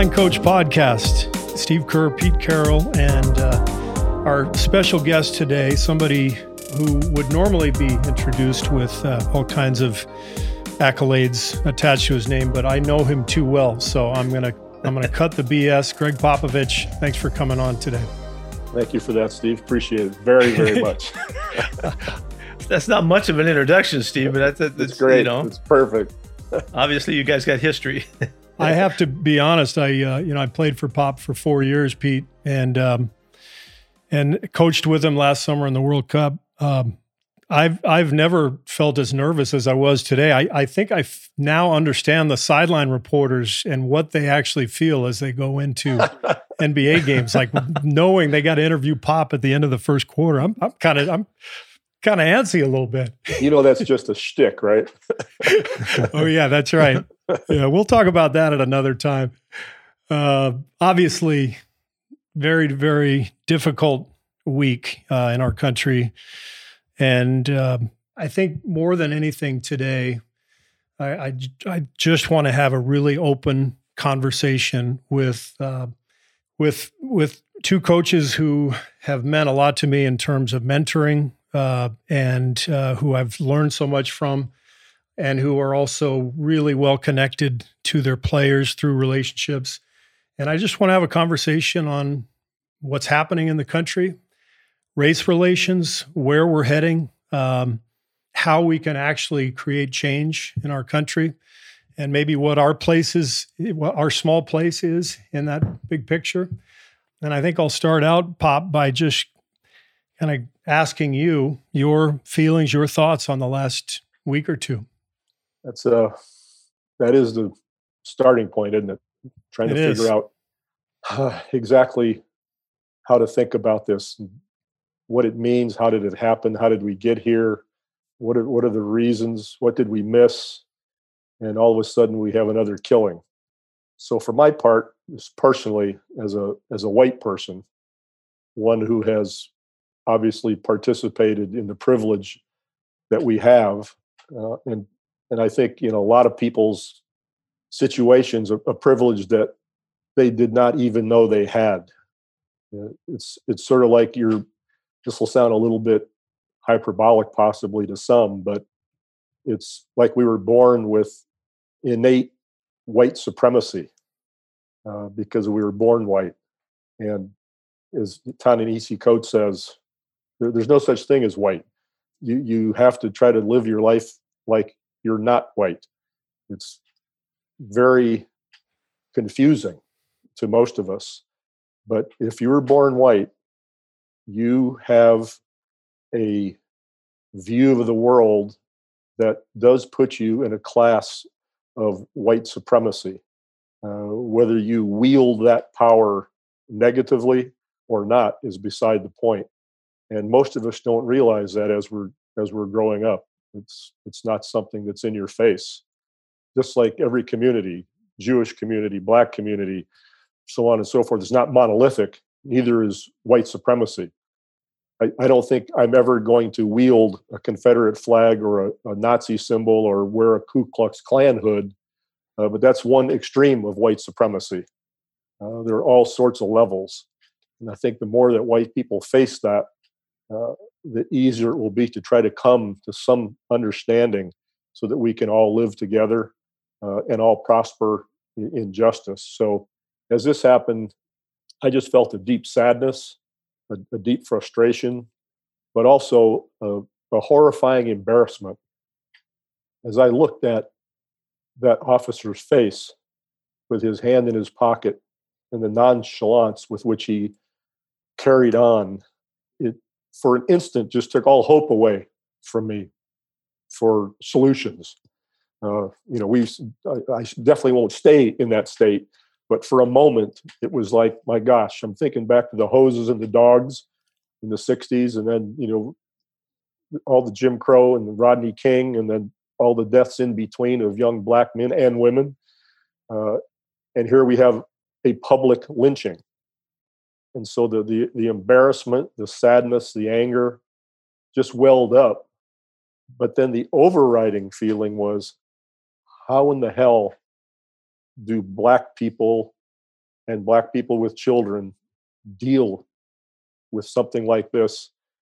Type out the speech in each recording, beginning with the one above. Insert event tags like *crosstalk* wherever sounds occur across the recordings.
Flying Coach Podcast. Steve Kerr, Pete Carroll, and uh, our special guest today, somebody who would normally be introduced with uh, all kinds of accolades attached to his name, but I know him too well, so I'm gonna I'm gonna cut the BS. Gregg Popovich, thanks for coming on today. Thank you for that, Steve. Appreciate it very, very *laughs* much. that's not much of an introduction, Steve, but that's, that's, that's great. You know, it's perfect. obviously, you guys got history. *laughs* I have to be honest. I uh, you know I played for Pop for four years, Pete, and um, and coached with him last summer in the World Cup. Um, I've I've never felt as nervous as I was today. I, I think I f- now understand the sideline reporters and what they actually feel as they go into *laughs* NBA games, like knowing they got to interview Pop at the end of the first quarter. I'm I'm kind of I'm kind of antsy a little bit. You know, that's just a shtick, right? *laughs* oh yeah, that's right. Yeah, we'll talk about that at another time. Uh, obviously, very very difficult week uh, in our country, and uh, I think more than anything today, I I, I just want to have a really open conversation with uh, with with two coaches who have meant a lot to me in terms of mentoring uh, and uh, who I've learned so much from, and who are also really well connected to their players through relationships. And I just want to have a conversation on what's happening in the country, race relations, where we're heading, um, how we can actually create change in our country, and maybe what our place is, what our small place is in that big picture. And I think I'll start out, Pop, by just kind of asking you your feelings, your thoughts on the last week or two. That's uh that is the starting point, isn't it? Trying it to figure out uh, exactly how to think about this, what it means, how did it happen, how did we get here, what are what are the reasons, what did we miss, and all of a sudden we have another killing. So for my part, personally, as a as a white person, one who has obviously participated in the privilege that we have, uh, and and I think you know a lot of people's situations a, a privilege that they did not even know they had. Uh, it's it's sort of like you're. This will sound a little bit hyperbolic, possibly to some, but it's like we were born with innate white supremacy uh, because we were born white. And as Ta-Nehisi Coates says, there, there's no such thing as white. You you have to try to live your life like you're not white. It's very confusing to most of us. But if you were born white, you have a view of the world that does put you in a class of white supremacy. Uh, whether you wield that power negatively or not is beside the point and most of us don't realize that as we're as we're growing up. It's it's not something that's in your face. Just like every community jewish community black community so on and so forth is not monolithic neither is white supremacy. I, I don't think i'm ever going to wield a confederate flag or a, a nazi symbol or wear a ku klux klan hood uh, but that's one extreme of white supremacy. Uh, there are all sorts of levels and i think the more that white people face that uh, the easier it will be to try to come to some understanding so that we can all live together uh, and all prosper in, justice. So, as this happened, I just felt a deep sadness, a, a deep frustration, but also a, a horrifying embarrassment. As I looked at that officer's face with his hand in his pocket and the nonchalance with which he carried on, for an instant just took all hope away from me for solutions. Uh, you know, we I, I, definitely won't stay in that state, but for a moment, it was like, my gosh, I'm thinking back to the hoses and the dogs in the '60s, and then you know, all the Jim Crow and the Rodney King, and then all the deaths in between of young black men and women. Uh, and here we have a public lynching and so the, the the embarrassment the sadness the anger just welled up. But then the overriding feeling was how in the hell do black people and black people with children deal with something like this?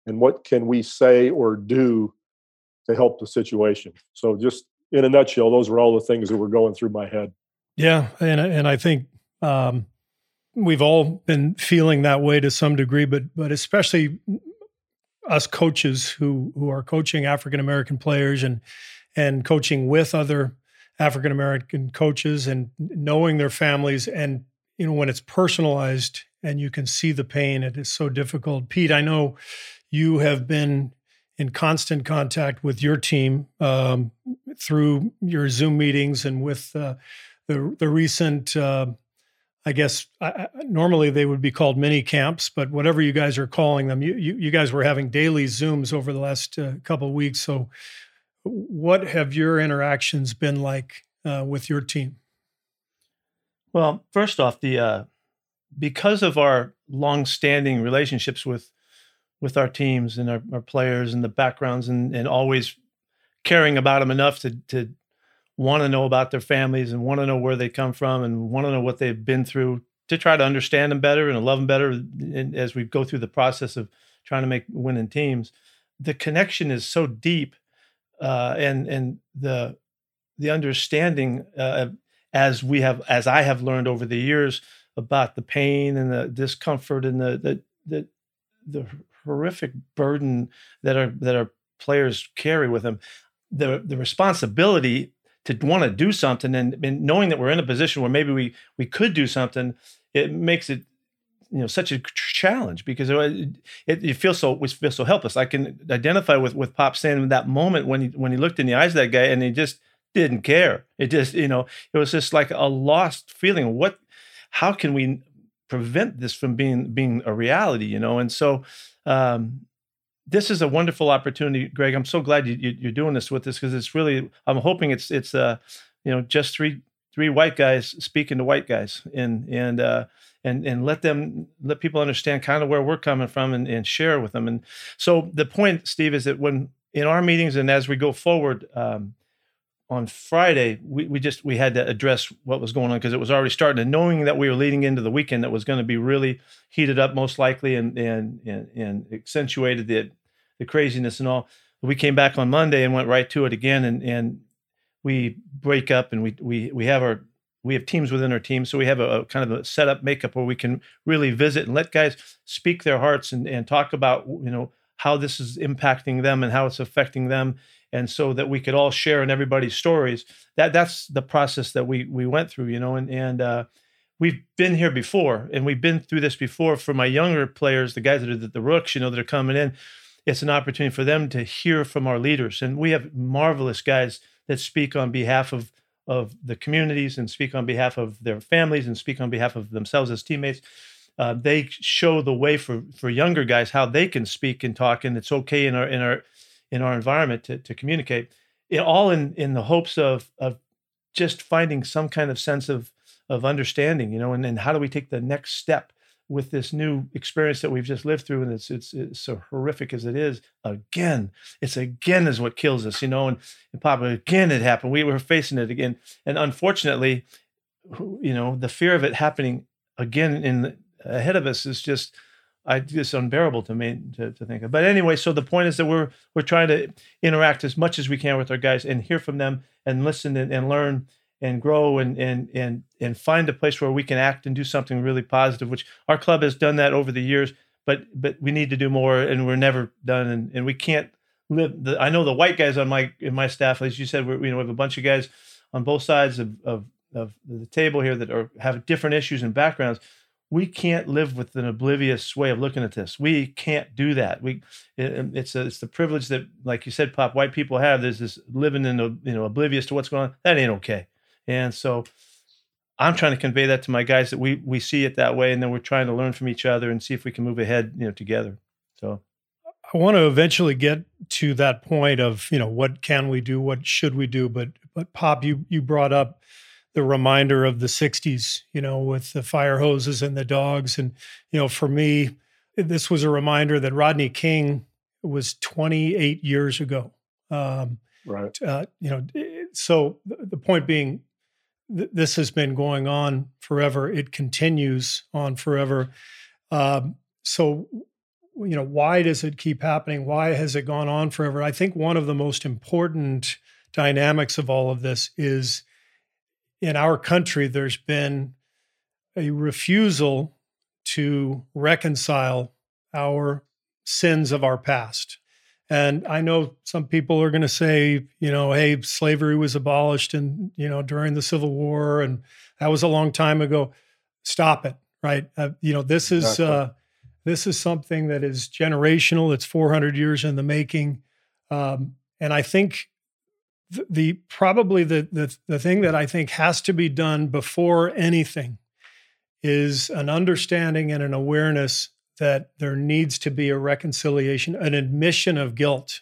And what can we say or do to help the situation? So just in a nutshell those were all the things that were going through my head. Yeah and and i think um, we've all been feeling that way to some degree but but especially us coaches who who are coaching african american players and and coaching with other african american coaches and knowing their families and you know when it's personalized and you can see the pain it is so difficult. Pete i know you have been in constant contact with your team um, through your zoom meetings and with uh, the the recent uh, I guess I, normally they would be called mini camps, but whatever you guys are calling them, you you, you guys were having daily zooms over the last uh, couple of weeks. So, what have your interactions been like uh, with your team? Well, first off, the uh, because of our long-standing relationships with with our teams and our, our players and the backgrounds and, and always caring about them enough to to want to know about their families and want to know where they come from and want to know what they've been through to try to understand them better and love them better as we go through the process of trying to make winning teams. The connection is so deep uh, and and the the understanding uh, as we have as I have learned over the years about the pain and the discomfort and the the the, the horrific burden that our that our players carry with them the the responsibility to want to do something and, and knowing that we're in a position where maybe we we could do something it makes it you know such a challenge because it, it you feel so we feel so helpless. I can identify with with Pop saying in that moment when he when he looked in the eyes of that guy and he just didn't care. It just you know it was just like a lost feeling. What? How can we prevent this from being being a reality? You know, and so um, this is a wonderful opportunity, Gregg. I'm so glad you, you, are doing this with us because it's really. I'm hoping it's it's uh you know just three three white guys speaking to white guys and and uh and and let them let people understand kind of where we're coming from and, and share with them. And so the point, Steve, is that when in our meetings and as we go forward um, on Friday, we, we just we had to address what was going on because it was already starting. And knowing that we were leading into the weekend that was going to be really heated up, most likely, and and and, and accentuated the the craziness and all. We came back on Monday and went right to it again, and and we break up and we we we have our we have teams within our team so we have a, a, kind of a setup makeup where we can really visit and let guys speak their hearts and, and talk about you know how this is impacting them and how it's affecting them and so that we could all share in everybody's stories that that's the process that we we went through you know and and uh, we've been here before and we've been through this before for my younger players the guys that are the, the rooks you know that are coming in it's an opportunity for them to hear from our leaders and we have marvelous guys that speak on behalf of of the communities and speak on behalf of their families and speak on behalf of themselves as teammates. Uh, they show the way for for younger guys how they can speak and talk, and it's okay in our in our in our environment to, to communicate. It, all in in the hopes of of just finding some kind of sense of of understanding, you know, and, and how do we take the next step with this new experience that we've just lived through, and it's it's, it's so horrific as it is. Again, it's again is what kills us, you know. And, and Papa, again, it happened. We were facing it again, and unfortunately, you know, the fear of it happening again in ahead of us is just. I just unbearable to me to, to think of. But anyway, so the point is that we're we're trying to interact as much as we can with our guys and hear from them and listen and, and learn and grow and and and and find a place where we can act and do something really positive which our club has done that over the years but but we need to do more and we're never done and, and we can't live the, i know the white guys on my in my staff as you said we you know we have a bunch of guys on both sides of, of of the table here that are have different issues and backgrounds we can't live with an oblivious way of looking at this. We can't do that. We it, um, it's a, it's the privilege that, like you said, pop white people have. There's this living in a, you know oblivious to what's going on. That ain't okay. And so I'm trying to convey that to my guys that we we see it that way, and then we're trying to learn from each other and see if we can move ahead, you know, together. So I want to eventually get to that point of you know what can we do, what should we do, but but Pop, you you brought up the reminder of the '60s, you know, with the fire hoses and the dogs, and you know, for me, this was a reminder that Rodney King was 28 years ago. Um, right. Uh, you know, so the point being, th- this has been going on forever. It continues on forever. Um, so, you know, why does it keep happening? Why has it gone on forever? I think one of the most important dynamics of all of this is in our country, there's been a refusal to reconcile our sins of our past. And I know some people are going to say, you know, hey, slavery was abolished and, you know, during the Civil War and that was a long time ago. Stop it, right? Uh, you know, this is exactly. uh this is something that is generational. It's 400 years in the making. Um, and I think the, probably the, the the thing that I think has to be done before anything is an understanding and an awareness that there needs to be a reconciliation, an admission of guilt.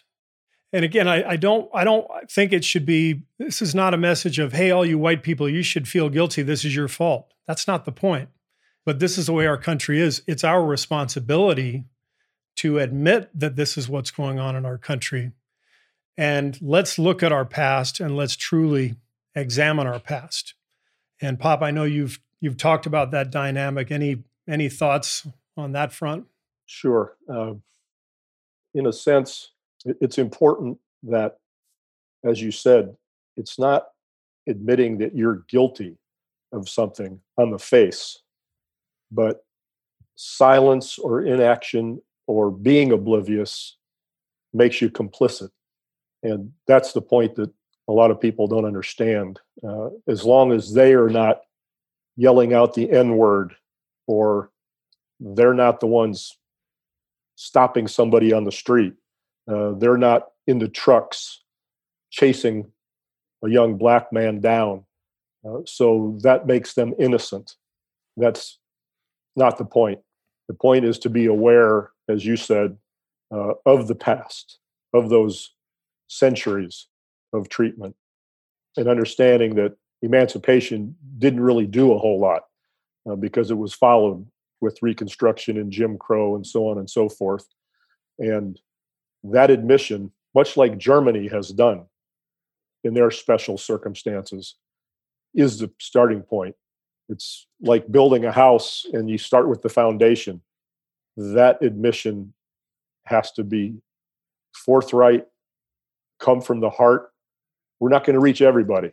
And again, I, I, don't I don't think it should be this is not a message of, hey, all you white people, you should feel guilty. This is your fault. That's not the point. But this is the way our country is. It's our responsibility to admit that this is what's going on in our country. And let's look at our past and let's truly examine our past. And Pop, I know you've you've talked about that dynamic. Any any thoughts on that front? Sure. Uh, in a sense, it's important that, as you said, it's not admitting that you're guilty of something on the face, but silence or inaction or being oblivious makes you complicit. And that's the point that a lot of people don't understand. Uh, as long as they are not yelling out the N word or they're not the ones stopping somebody on the street. Uh, they're not in the trucks chasing a young black man down. Uh, so that makes them innocent. That's not the point. The point is to be aware, as you said, uh, of the past, of those centuries of treatment, and understanding that emancipation didn't really do a whole lot uh, because it was followed with Reconstruction and Jim Crow and so on and so forth. And that admission, much like Germany has done in their special circumstances, is the starting point. It's like building a house and you start with the foundation. That admission has to be forthright, come from the heart. We're not going to reach everybody.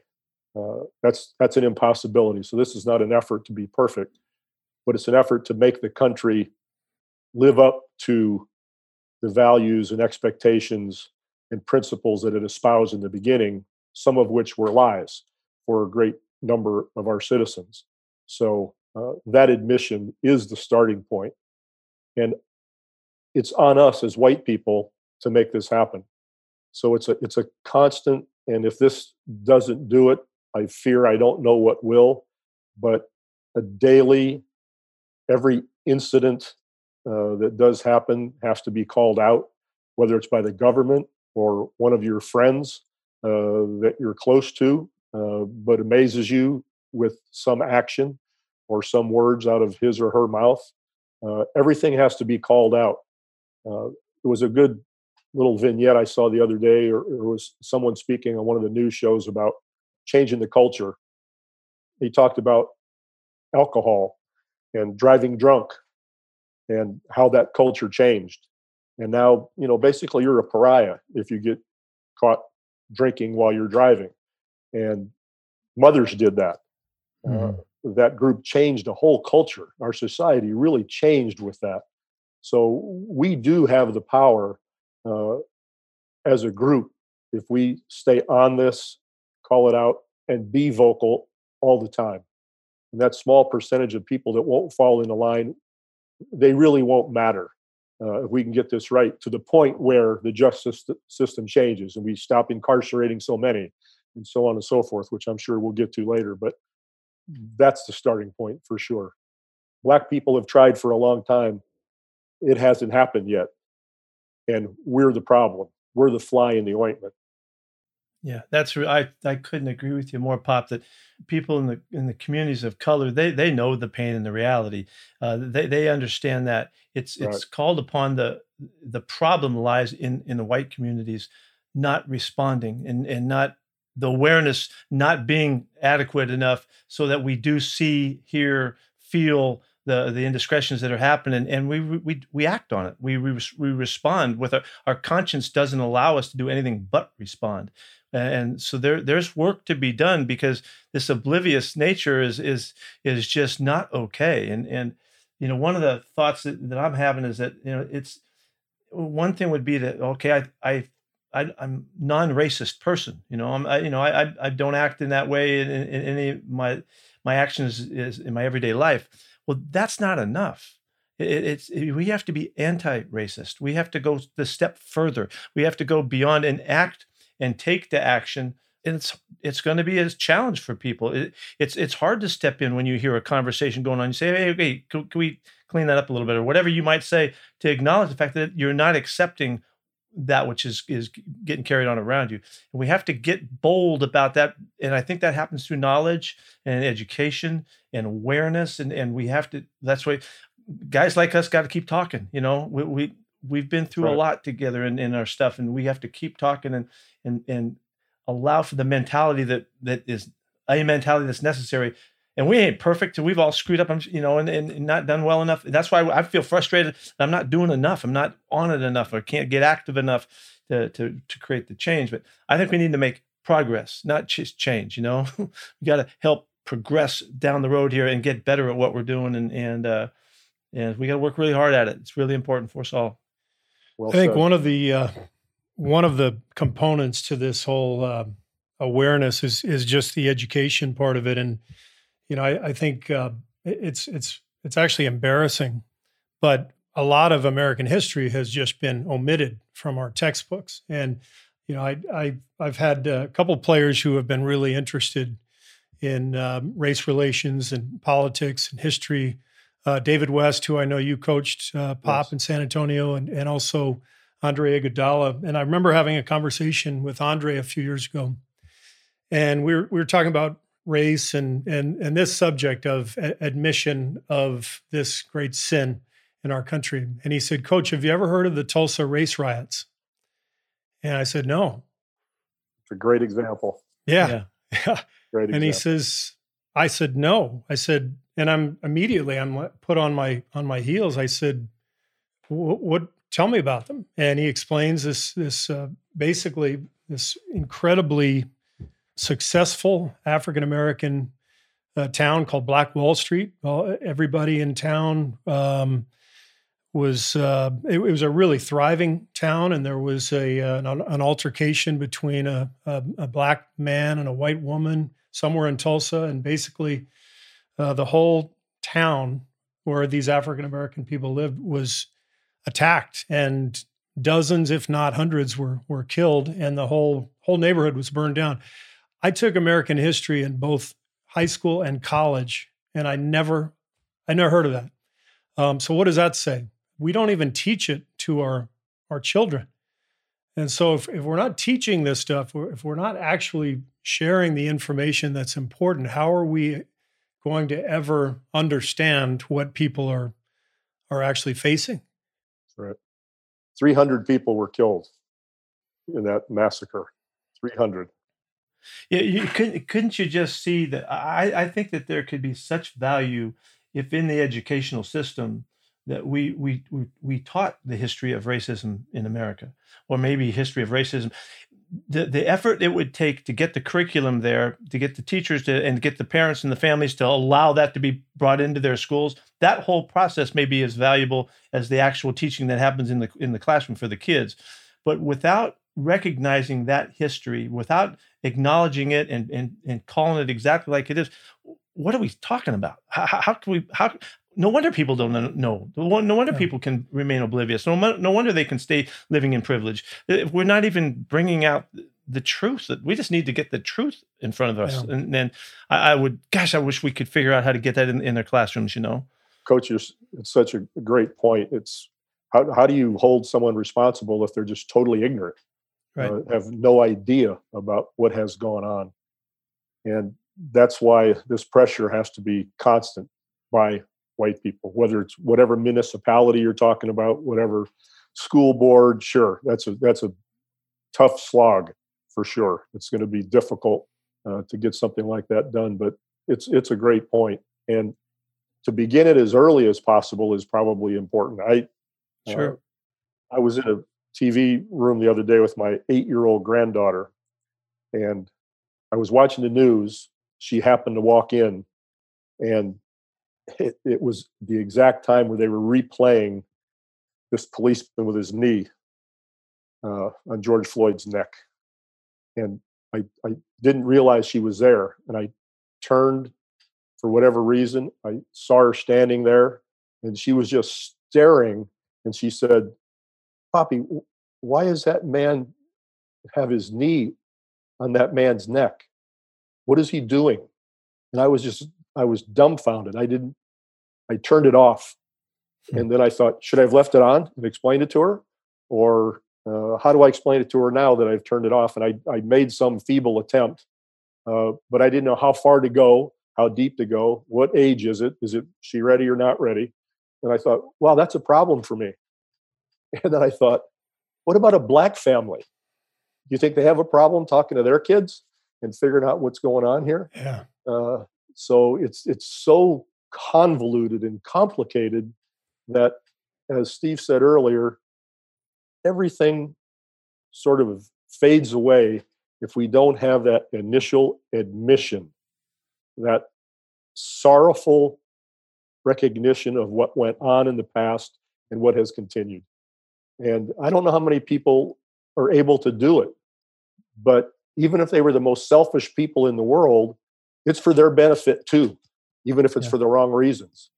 Uh, that's that's an impossibility. So this is not an effort to be perfect, but it's an effort to make the country live up to the values and expectations and principles that it espoused in the beginning, some of which were lies for a great number of our citizens. So uh, that admission is the starting point, and it's on us as white people to make this happen. So it's a it's a constant, and if this doesn't do it, I fear I don't know what will, but a daily every incident uh, that does happen has to be called out, whether it's by the government or one of your friends uh, that you're close to, uh, but amazes you with some action or some words out of his or her mouth. Uh, everything has to be called out. Uh, it was a good little vignette I saw the other day, or, or was someone speaking on one of the news shows about changing the culture. He talked about alcohol and driving drunk and how that culture changed. And now, you know, basically you're a pariah if you get caught drinking while you're driving. And mothers did that. Mm-hmm. Uh, that group changed a whole culture. Our society really changed with that. So we do have the power uh, as a group if we stay on this, call it out, and be vocal all the time and that small percentage of people that won't fall in the line, they really won't matter uh, if we can get this right to the point where the justice system changes and we stop incarcerating so many and so on and so forth, which I'm sure we'll get to later. But that's the starting point for sure. Black people have tried for a long time. It hasn't happened yet. And we're the problem. We're the fly in the ointment. Yeah, that's I I couldn't agree with you more, Pop. That people in the in the communities of color they they know the pain and the reality. Uh, they they understand that it's right. it's called upon the the problem lies in in the white communities not responding and and not the awareness not being adequate enough so that we do see, hear, feel the the indiscretions that are happening, and we we we act on it. We we, we respond with our our conscience doesn't allow us to do anything but respond, and so there there's work to be done because this oblivious nature is is is just not okay. And and you know one of the thoughts that, that I'm having is that you know it's one thing would be that okay I I I, am non-racist person. You know, I'm, I, you know, I, I don't act in that way in, in, in any my my actions is in my everyday life. Well, that's not enough. It, it's it, we have to be anti-racist. We have to go the step further. We have to go beyond and act and take the action. And it's it's going to be a challenge for people. It, it's it's hard to step in when you hear a conversation going on. You say, "Hey, hey, can, can we clean that up a little bit?" or whatever you might say to acknowledge the fact that you're not accepting that which is is getting carried on around you. And we have to get bold about that. And I think that happens through knowledge and education and awareness. And and we have to. That's why guys like us got to keep talking. You know, we, we we've been through right. a lot together in, in our stuff, and we have to keep talking and and and allow for the mentality that that is a mentality that's necessary and we ain't perfect and we've all screwed up you know and, and, not done well enough. That's why i feel frustrated i'm not doing enough i'm not on it enough I can't get active enough to, to, to create the change. But i think we need to make progress not just change you know? *laughs* We got to help progress down the road here and get better at what we're doing and and uh and we got to work really hard at it. It's really important for us all. Well i think one of the uh one of the components to this whole uh, awareness is is just the education part of it and you know, I, I think uh, it's it's it's actually embarrassing, but a lot of American history has just been omitted from our textbooks. And you know, I, I I've had a couple players who have been really interested in um, race relations and politics and history. Uh, David West, who I know you coached uh, Pop yes. in San Antonio, and and also Andre Iguodala. And I remember having a conversation with Andre a few years ago, and we were we were talking about race and and and this subject of a- admission of this great sin in our country. And he said, "Coach, have you ever heard of the Tulsa race riots?" And I said, "No." It's a great example. Yeah, yeah. *laughs* Great. And he says, "I said no." I said, and I'm immediately I'm put on my on my heels. I said, "What? Tell me about them." And he explains this this uh, basically this incredibly successful African American uh, town called Black Wall Street. Well, everybody in town um, was uh, it, it, was a really thriving town, and there was a uh, an, an, altercation between a, a, a, black man and a white woman somewhere in Tulsa, and basically uh, the whole town where these African American people lived was attacked, and dozens, if not hundreds, were were killed, and the whole whole neighborhood was burned down. I took American history in both high school and college, and I never, I never heard of that. Um, so what does that say? We don't even teach it to our our children. And so if, if we're not teaching this stuff, if we're not actually sharing the information that's important, how are we going to ever understand what people are are actually facing? Right. 300 people were killed in that massacre. 300. Yeah, you couldn't couldn't you just see that? I I think that there could be such value if in the educational system that we we we, we taught the history of racism in America, or maybe history of racism. The, the effort it would take to get the curriculum there, to get the teachers to, and get the parents and the families to allow that to be brought into their schools, that whole process may be as valuable as the actual teaching that happens in the in the classroom for the kids. But without recognizing that history, without acknowledging it and, and, and calling it exactly like it is, what are we talking about? How, how can we, how, no wonder people don't know. No wonder yeah. people can remain oblivious. No, no wonder they can stay living in privilege. If we're not even bringing out the truth that we just need to get the truth in front of us. Yeah. And then I, I, would, gosh, I wish we could figure out how to get that in, in their classrooms, you know? Coach, it's such a great point. It's how, how do you hold someone responsible if they're just totally ignorant? Right. uh, have no idea about what has gone on. And that's why this pressure has to be constant by white people, whether it's whatever municipality you're talking about, whatever school board. Sure, that's a that's a tough slog for sure. It's going to be difficult uh, to get something like that done, but it's it's a great point. And to begin it as early as possible is probably important. I sure. Uh, I was in a TV room the other day with my eight year old granddaughter, and I was watching the news. She happened to walk in, and it, it was the exact time where they were replaying this policeman with his knee uh, on George Floyd's neck. And I, I didn't realize she was there. And I turned for whatever reason. I saw her standing there and she was just staring. And she said, Poppy, why does that man have his knee on that man's neck? What is he doing? And I was just, I was dumbfounded. I didn't, I turned it off. Hmm. And then I thought, should I have left it on and explained it to her? Or uh, how do I explain it to her now that I've turned it off? And I, I made some feeble attempt, uh, but I didn't know how far to go, how deep to go, what age is it? Is it she ready or not ready? And I thought, wow, that's a problem for me. *laughs* And then I thought, what about a black family? Do you think they have a problem talking to their kids and figuring out what's going on here? Yeah. Uh, so it's it's so convoluted and complicated that, as Steve said earlier, everything sort of fades away if we don't have that initial admission, that sorrowful recognition of what went on in the past and what has continued. And I don't know how many people are able to do it, but even if they were the most selfish people in the world, it's for their benefit too, even if it's yeah. for the wrong reasons.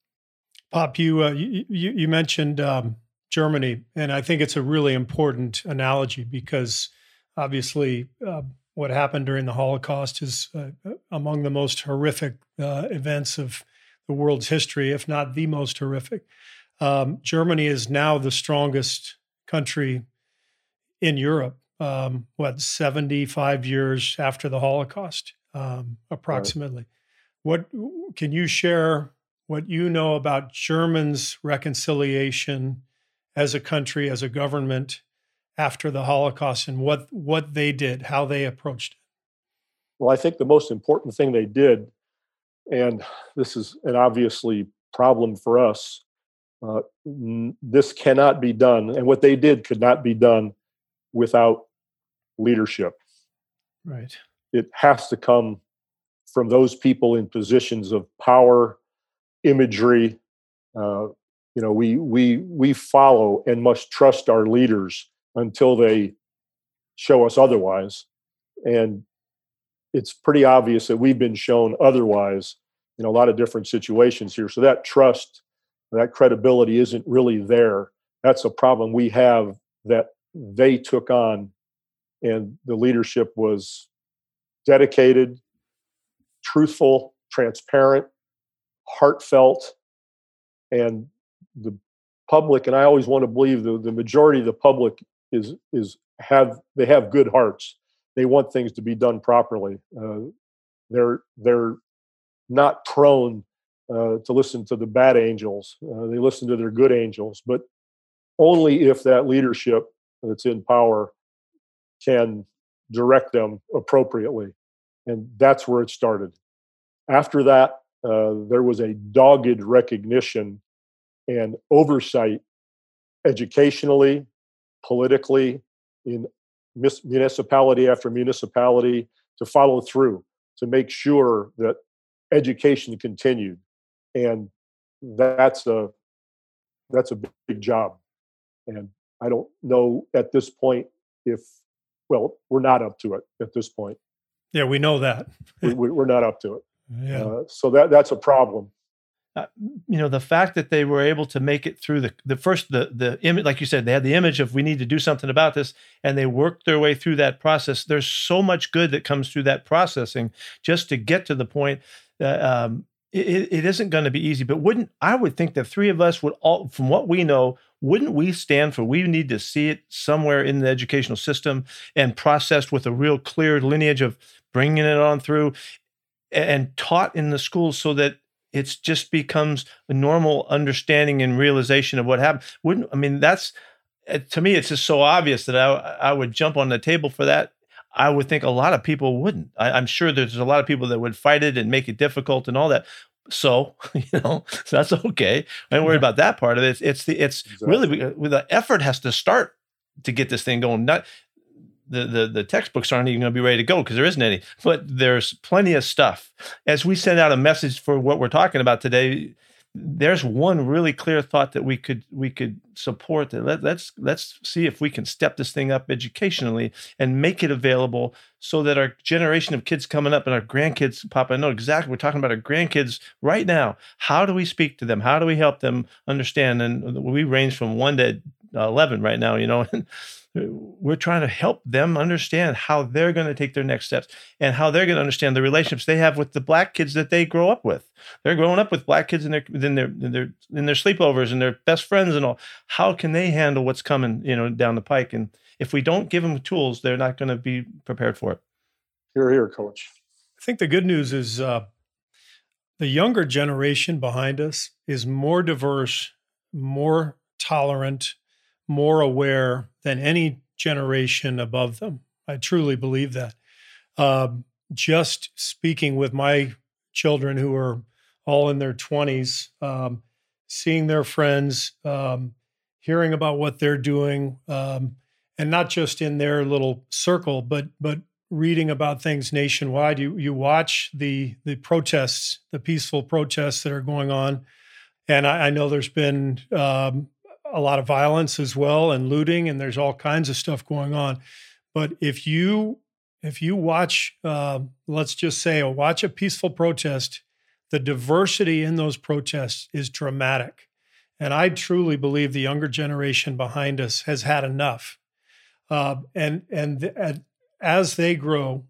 Pop, you uh, you, you mentioned um, Germany. And I think it's a really important analogy because obviously uh, what happened during the Holocaust is uh, among the most horrific uh, events of the world's history, if not the most horrific. Um, Germany is now the strongest country in Europe, um, what, 75 years after the Holocaust, um, approximately. Right. What can you share what you know about Germans' reconciliation as a country, as a government after the Holocaust and what, what they did, how they approached it? Well, I think the most important thing they did, and this is an obviously problem for us, uh, this cannot be done, and what they did could not be done without leadership. Right. It has to come from those people in positions of power, imagery, uh, you know we we we follow and must trust our leaders until they show us otherwise and it's pretty obvious that we've been shown otherwise in a lot of different situations here so that trust that credibility isn't really there that's a problem we have that they took on and the leadership was dedicated truthful transparent heartfelt and the public, and I always want to believe the, the majority of the public is is have they have good hearts. They want things to be done properly. Uh, they're they're not prone uh, to listen to the bad angels. Uh, they listen to their good angels, but only if that leadership that's in power can direct them appropriately. And that's where it started. After that, uh, there was a dogged recognition and oversight educationally, politically, in municipality after municipality to follow through to make sure that education continued and that's a that's a big job. And i don't know at this point if well we're not up to it at this point. Yeah we know that. *laughs* We, are not up to it. Yeah. Uh, so that that's a problem. Uh, you know the fact that they were able to make it through the the first the the image like you said they had the image of we need to do something about this and they worked their way through that process. There's so much good that comes through that processing just to get to the point that um, it, it isn't going to be easy but wouldn't i would think that three of us would all from what we know wouldn't we stand for we need to see it somewhere in the educational system and processed with a real clear lineage of bringing it on through and taught in the schools so that it's just becomes a normal understanding and realization of what happened. Wouldn't I mean that's eh, to me it's just so obvious that I I would jump on the table for that. I would think a lot of people wouldn't. I, am sure there's a lot of people that would fight it and make it difficult and all that. So *laughs* you know so that's okay. I ain't worried about that part of it. It's, it's the it's exactly. really the effort has to start to get this thing going. Not the the, the textbooks aren't even going to be ready to go because there isn't any. But there's plenty of stuff. As we send out a message for what we're talking about today, there's one really clear thought that we could we could support that. Let, let's let's see if we can step this thing up educationally and make it available so that our generation of kids coming up and our grandkids pop I know exactly we're talking about our grandkids right now. How do we speak to them? How do we help them understand? And we range from 1 to 11 right now you know and we're trying to help them understand how they're going to take their next steps and how they're going to understand the relationships they have with the black kids that they grow up with. They're growing up with black kids in their in their in their in their sleepovers and their best friends and all. How can they handle what's coming, you know, down the pike? And if we don't give them tools, they're not going to be prepared for it. Here, here, coach. I think the good news is uh, the younger generation behind us is more diverse, more tolerant, more aware than any generation above them. I truly believe that. Um, just speaking with my children who are all in their 20s, um, seeing their friends, um, hearing about what they're doing, um, and not just in their little circle, but but reading about things nationwide. You you watch the the protests, the peaceful protests that are going on, and I, I know there's been um, a lot of violence as well and looting and there's all kinds of stuff going on. But if you if you watch uh, let's just say watch a peaceful protest the diversity in those protests is dramatic. And i truly believe the younger generation behind us has had enough. Uh, and and as they grow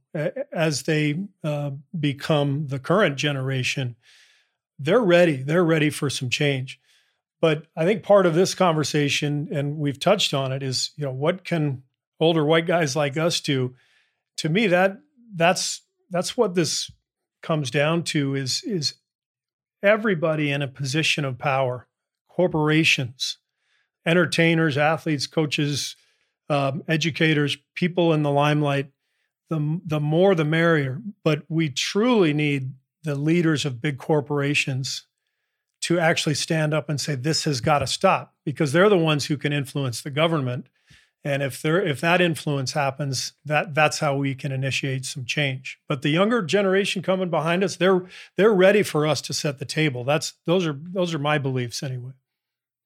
as they uh, become the current generation they're ready they're ready for some change but I think part of this conversation, and we've touched on it, is you know what can older white guys like us do? To me, that that's that's what this comes down to is is everybody in a position of power, corporations, entertainers, athletes, coaches, um, educators, people in the limelight. The the more the merrier. But we truly need the leaders of big corporations to actually stand up and say this has got to stop because they're the ones who can influence the government. And if there if that influence happens that that's how we can initiate some change. But the younger generation coming behind us they're they're ready for us to set the table. That's those are those are my beliefs anyway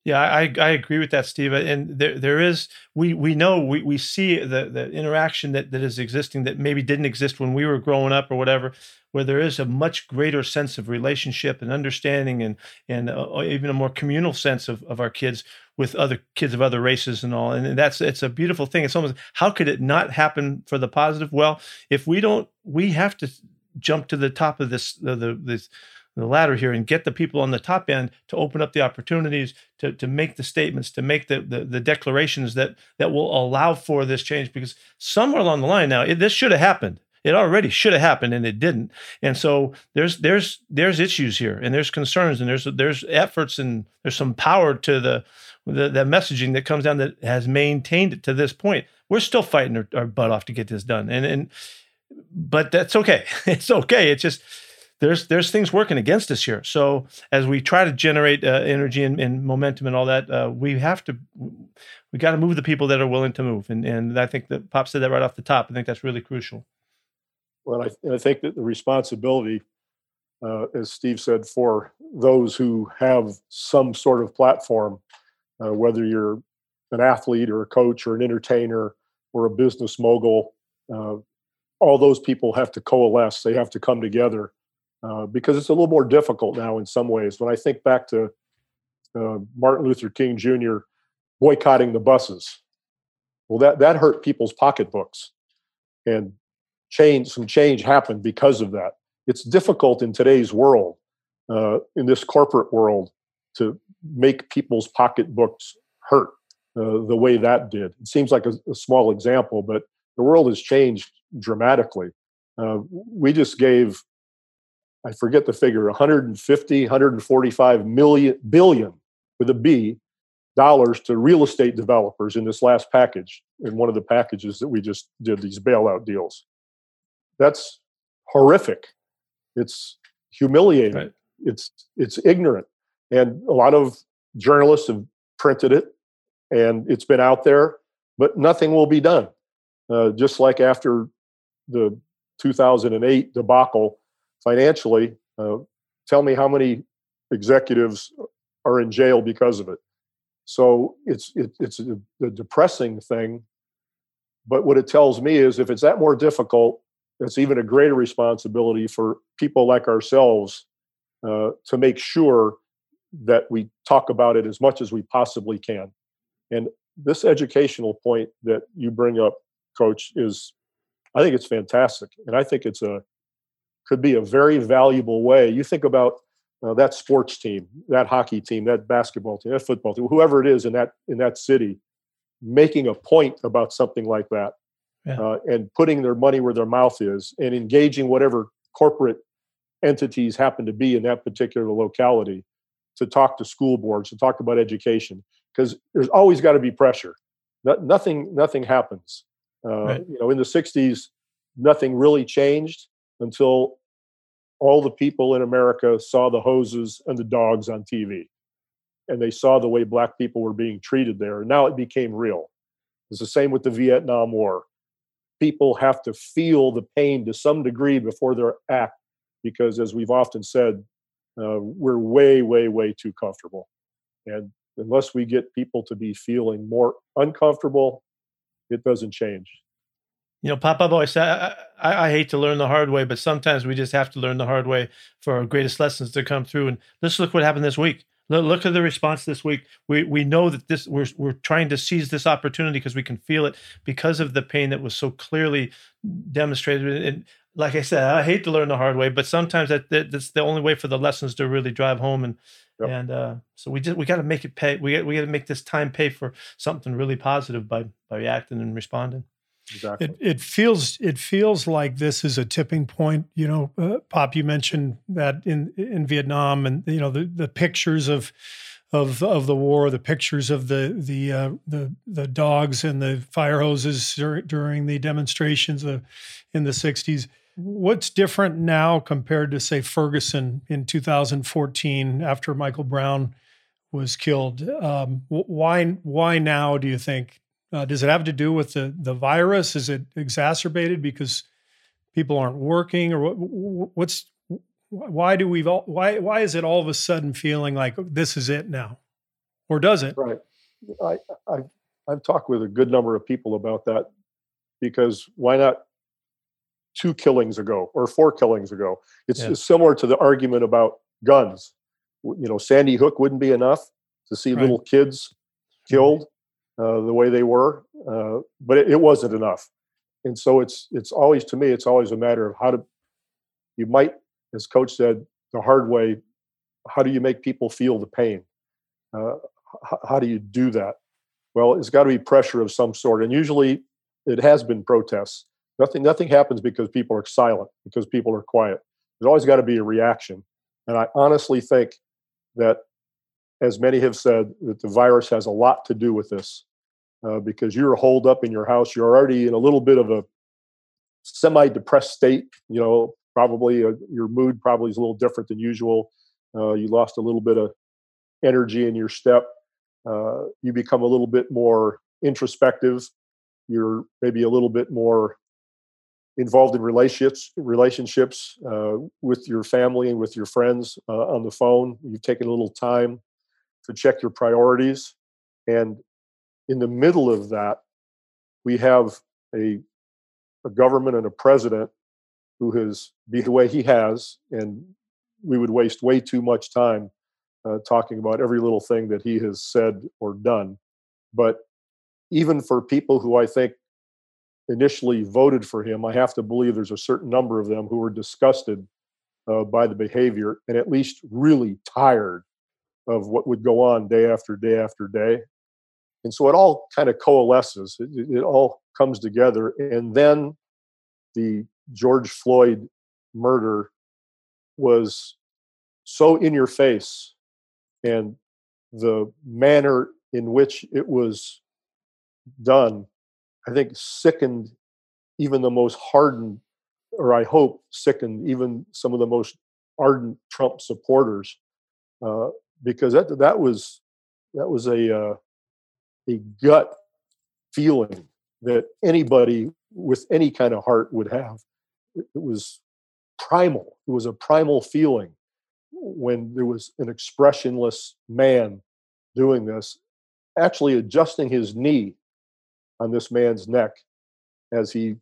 yeah, I, I agree with that, Steve. And there there is we we know we, we see the the interaction that, that is existing that maybe didn't exist when we were growing up or whatever, where there is a much greater sense of relationship and understanding and and uh, even a more communal sense of, of our kids with other kids of other races and all. And that's it's a beautiful thing. It's almost how could it not happen for the positive? Well, if we don't, we have to jump to the top of this the, the this the ladder here and get the people on the top end to open up the opportunities to, to make the statements to make the, the, the declarations that that will allow for this change because somewhere along the line now it, this should have happened. It already should have happened and it didn't. And so there's there's there's issues here and there's concerns and there's there's efforts and there's some power to the the, the messaging that comes down that has maintained it to this point. We're still fighting our, our butt off to get this done. And and but that's okay. *laughs* It's okay. It's just there's there's things working against us here. So as we try to generate uh, energy and, and, momentum and all that, uh, we have to we got to move the people that are willing to move. And and I think that Pop said that right off the top. I think that's really crucial. Well, I, I think that the responsibility, uh, as Steve said, for those who have some sort of platform, uh, whether you're an athlete or a coach or an entertainer or a business mogul, uh, all those people have to coalesce. They have to come together uh, because it's a little more difficult now in some ways. When I think back to uh, Martin Luther King Jr. boycotting the buses, well, that that hurt people's pocketbooks, and change some change happened because of that. It's difficult in today's world, uh, in this corporate world, to make people's pocketbooks hurt uh, the way that did. It seems like a, a, small example, but the world has changed dramatically. Uh, we just gave I forget the figure, 150, 145 million billion with a B dollars to real estate developers in this last package, in one of the packages that we just did, these bailout deals. That's horrific. It's humiliating. Right. It's it's ignorant. And a lot of journalists have printed it and it's been out there, but nothing will be done. Uh, just like after the 2008 debacle financially, uh, tell me how many executives are in jail because of it. So it's it, it's a, a, depressing thing. But what it tells me is if it's that more difficult, it's even a greater responsibility for people like ourselves uh, to make sure that we talk about it as much as we possibly can. And this educational point that you bring up, Coach, is I think it's fantastic, and I think it's a could be a very valuable way. You think about uh, that sports team, that hockey team, that basketball team, that football team, whoever it is in that in that city, making a point about something like that, yeah. uh, and putting their money where their mouth is, and engaging whatever corporate entities happen to be in that particular locality to talk to school boards, to talk about education, because there's always got to be pressure. No, nothing, nothing happens. Uh, right. You know, in the '60s, nothing really changed until all the people in America saw the hoses and the dogs on TV. And they saw the way black people were being treated there. And now it became real. It's the same with the Vietnam War. People have to feel the pain to some degree before they act, because as we've often said, uh, we're way, way, way too comfortable. And unless we get people to be feeling more uncomfortable, it doesn't change you know, Papa Boy said, I, I, I, hate to learn the hard way, but sometimes we just have to learn the hard way for our greatest lessons to come through. And let's look what happened this week. Look, look at the response this week. We we know that this we're we're trying to seize this opportunity because we can feel it because of the pain that was so clearly demonstrated. And like I said, I hate to learn the hard way, but sometimes that, that that's the only way for the lessons to really drive home. And yep. and uh, so we just we got to make it pay. We got, we got to make this time pay for something really positive by by reacting and responding. Exactly. It, it feels it feels like this is a tipping point. You know, uh, Pop, you mentioned that in in Vietnam, and you know the the pictures of of of the war, the pictures of the the uh, the the dogs and the fire hoses during the demonstrations in the '60s. What's different now compared to say Ferguson in 2014 after Michael Brown was killed? Um, why why now do you think uh, does it have to do with the the virus? Is it exacerbated because people aren't working, or what, what's why do we all why why is it all of a sudden feeling like this is it now, or does it? Right. I, I I've talked with a good number of people about that because why not two killings ago or four killings ago? It's, yeah. similar to the argument about guns. You know, Sandy Hook wouldn't be enough to see right. little kids killed uh, the way they were, uh, but it, it, wasn't enough. And so it's it's always to me it's always a matter of how to you might, as Coach said, the hard way. How do you make people feel the pain? Uh, h- how do you do that? Well, it's got to be pressure of some sort, and usually it has been protests. Nothing nothing happens because people are silent, because people are quiet. There's always got to be a reaction, and I honestly think that as many have said, that the virus has a lot to do with this uh, because you're holed up in your house. You're already in a little bit of a semi depressed state. You know, probably uh, your mood probably is a little different than usual. Uh, you lost a little bit of energy in your step. Uh, you become a little bit more introspective. You're maybe a little bit more involved in relationships relationships uh, with your family and with your friends uh, on the phone you've taken a little time to check your priorities. And in the middle of that, we have a, a government and a president who has be the way he has, and we would waste way too much time uh, talking about every little thing that he has said or done. But even for people who I think initially voted for him, I have to believe there's a certain number of them who were disgusted uh, by the behavior and at least really tired of what would go on day after day after day. And so it all kind of coalesces, it, it all comes together. And then the George Floyd murder was so in your face and the manner in which it was done, I think sickened even the most hardened, or I hope sickened even some of the most ardent Trump supporters, uh, because that that was that was a uh, a gut feeling that anybody with any kind of heart would have. It was primal. It was a primal feeling when there was an expressionless man doing this, actually adjusting his knee on this man's neck as he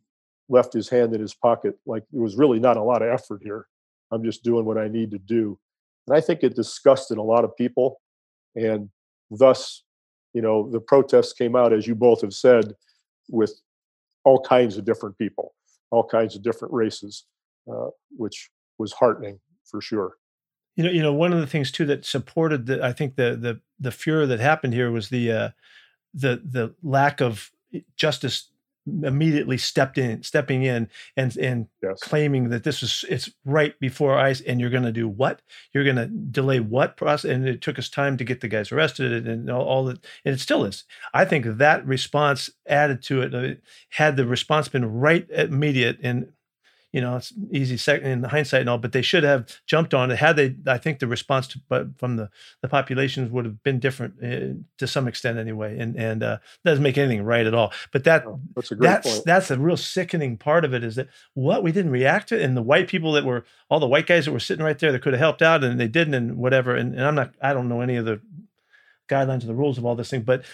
left his hand in his pocket. Like it was really not a lot of effort here. I'm just doing what I need to do. And I think it disgusted a lot of people. And thus, you know, the protests came out, as you both have said, with all kinds of different people, all kinds of different races, uh, which was heartening for sure. You know, you know, one of the things too that supported the, I think the the the furor that happened here was the uh, the the lack of justice immediately stepped in stepping in and and yes. claiming that this is it's right before ice and you're going to do what? You're going to delay what process? And it took us time to get the guys arrested and all, all that and it still is. I think that response added to it uh, had the response been right immediate and you know, it's easy second in hindsight and all, but they should have jumped on it. Had they, I think the response to, but from the the populations would have been different uh, to some extent anyway. And and uh, doesn't make anything right at all. But that oh, that's a that's point. that's a real sickening part of it is that what we didn't react to, and the white people that were all the white guys that were sitting right there that could have helped out, and they didn't, and whatever. And, and I'm not, I don't know any of the guidelines or the rules of all this thing, but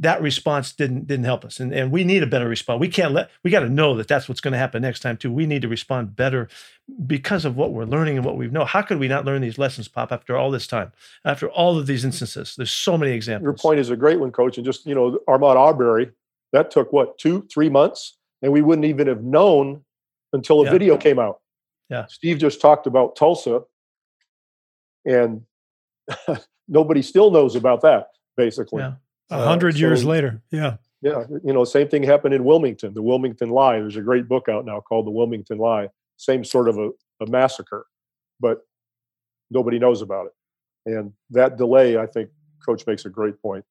that response didn't didn't help us. And, and we need a better response. We can't let we got to know that that's what's going to happen next time too. We need to respond better because of what we're learning and what we know. How could we not learn these lessons pop after all this time after all of these instances? There's so many examples. Your point is a great one coach and just you know Ahmaud Arbery that took what two three months? And we wouldn't even have known until a yeah. video came out. Yeah. Steve just talked about tulsa and *laughs* nobody still knows about that basically. Yeah a hundred uh, years later, yeah. Yeah, you know, same thing happened in Wilmington, the Wilmington Lie. There's a great book out now called The Wilmington Lie. Same sort of a, a massacre, but nobody knows about it. And that delay, I think, Coach makes a great point.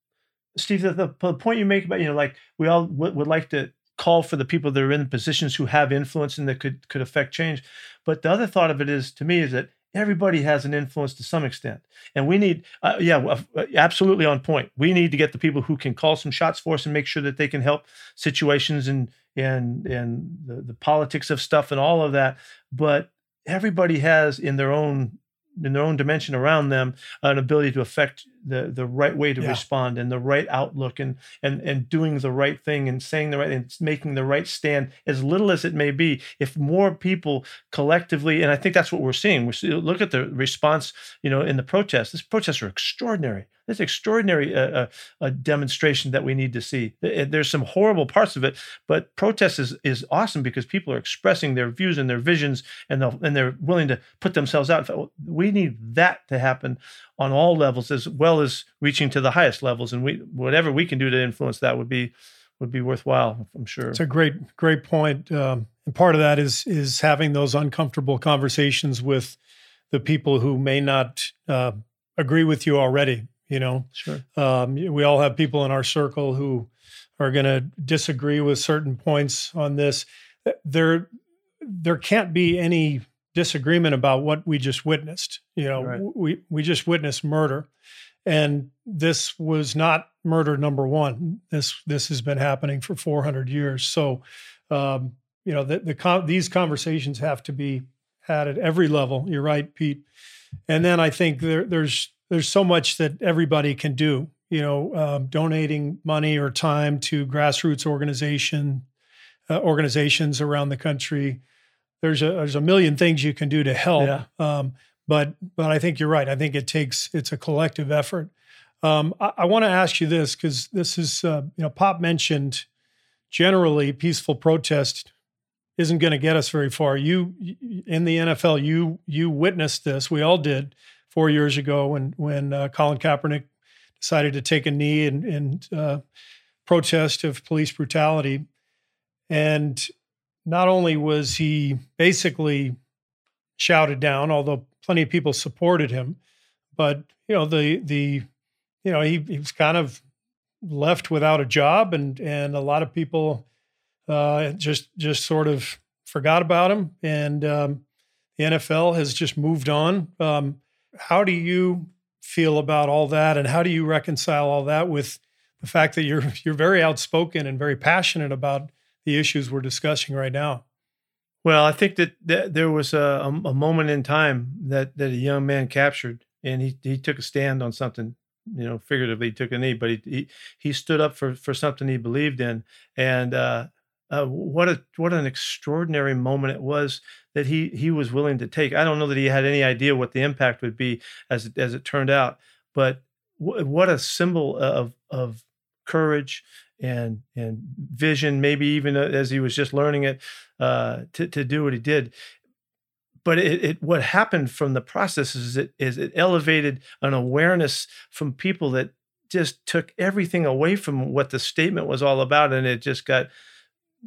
Steve, the, the, the point you make about you know, like we all would, would like to call for the people that are in positions who have influence and that could could affect change. But the other thought of it is, to me, is that everybody has an influence to some extent. And we need uh, yeah uh, absolutely on point. We need to get the people who can call some shots for us and make sure that they can help situations and and and the, the politics of stuff and all of that. But everybody has in their own in their own dimension around them an ability to affect the the right way to yeah. respond and the right outlook and and and doing the right thing and saying the right and making the right stand as little as it may be if more people collectively and i think that's what we're seeing we see, look at the response you know in the protests these protests are extraordinary this extraordinary uh, uh, uh, demonstration that we need to see. There's some horrible parts of it, but protest is, is awesome because people are expressing their views and their visions, and and they're willing to put themselves out. We need that to happen on all levels as well as reaching to the highest levels and we whatever we can do to influence that would be would be worthwhile i'm sure. It's a great great point um, and part of that is is having those uncomfortable conversations with the people who may not uh, agree with you already you know? Sure. Um, we all have people in our circle who are going to disagree with certain points on this. There there can't be any disagreement about what we just witnessed. You know, right. we we just witnessed murder, and this was not murder number one. This this has been happening for 400 years. So, um, you know, the, the these conversations have to be had at every level. You're right, Pete. And then I think there, there's there's so much that everybody can do. You know, um, donating money or time to grassroots organization uh, organizations around the country there's a there's a million things you can do to help. Yeah. Um, but but I think you're right. I think it takes it's a collective effort. Um, I, I want to ask you this because this is uh, you know Pop mentioned generally peaceful protest isn't going to get us very far. You in the NFL, you you witnessed this. We all did four years ago when when uh, Colin Kaepernick decided to take a knee and, uh, protest of police brutality. And not only was he basically shouted down, although plenty of people supported him, but you know the the you know he, he was kind of left without a job, and and a lot of people uh, just just sort of forgot about him, and um, the NFL has just moved on. Um, how do you feel about all that, and how do you reconcile all that with the fact that you're you're very outspoken and very passionate about the issues we're discussing right now? Well, I think that, that there was a, a, moment in time that that a young man captured, and he he took a stand on something. You know, figuratively, he took a knee, but he he, he stood up for for something he believed in, and uh, uh, what a what an extraordinary moment it was that he he was willing to take. I don't know that he had any idea what the impact would be as as it turned out, but w- what a symbol of of courage and and vision. Maybe even uh, as he was just learning it uh, to to do what he did. But it, it what happened from the process is it is it elevated an awareness from people that just took everything away from what the statement was all about, and it just got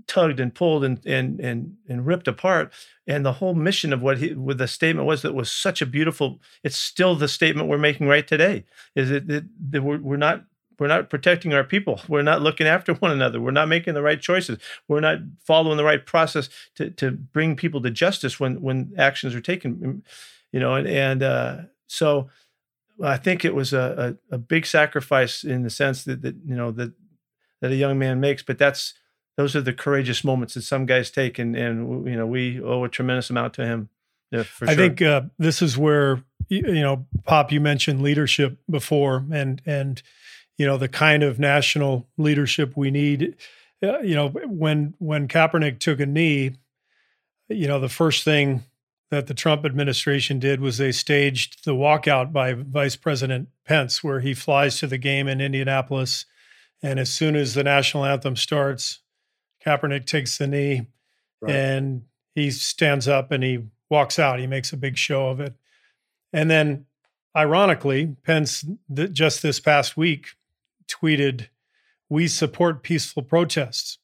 tugged and pulled and and and and ripped apart and the whole mission of what he what the statement was that was such a beautiful it's still the statement we're making right today is it that we're, we're not we're not protecting our people we're not looking after one another we're not making the right choices we're not following the right process to to bring people to justice when when actions are taken you know and and uh, so I think it was a, a, a big sacrifice in the sense that that you know that that a young man makes but that's those are the courageous moments that some guys take, and and you know we owe a tremendous amount to him. Yeah, I sure. think uh, this is where you know, Pop. You mentioned leadership before, and and you know the kind of national leadership we need. Uh, you know, when when Kaepernick took a knee, you know the first thing that the Trump administration did was they staged the walkout by Vice President Pence, where he flies to the game in Indianapolis, and as soon as the national anthem starts, Kaepernick takes the knee right. and he stands up and he walks out. He makes a big show of it. And then, ironically, Pence th- just this past week tweeted, We support peaceful protests.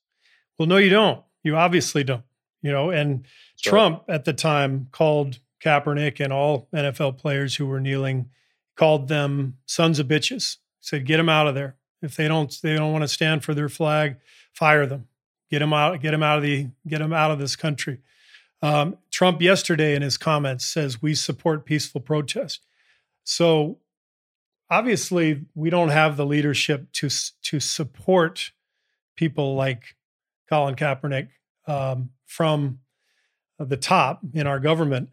Well, no, you don't. You obviously don't. You know, and sure. Trump at the time called Kaepernick and all NFL players who were kneeling, called them sons of bitches. Said, get them out of there. If they don't, they don't want to stand for their flag, fire them. Get them out. Get him out of the. Get them out of this country. Um, Trump yesterday in his comments says we support peaceful protest. So obviously we don't have the leadership to to support people like Colin Kaepernick um, from the top in our government.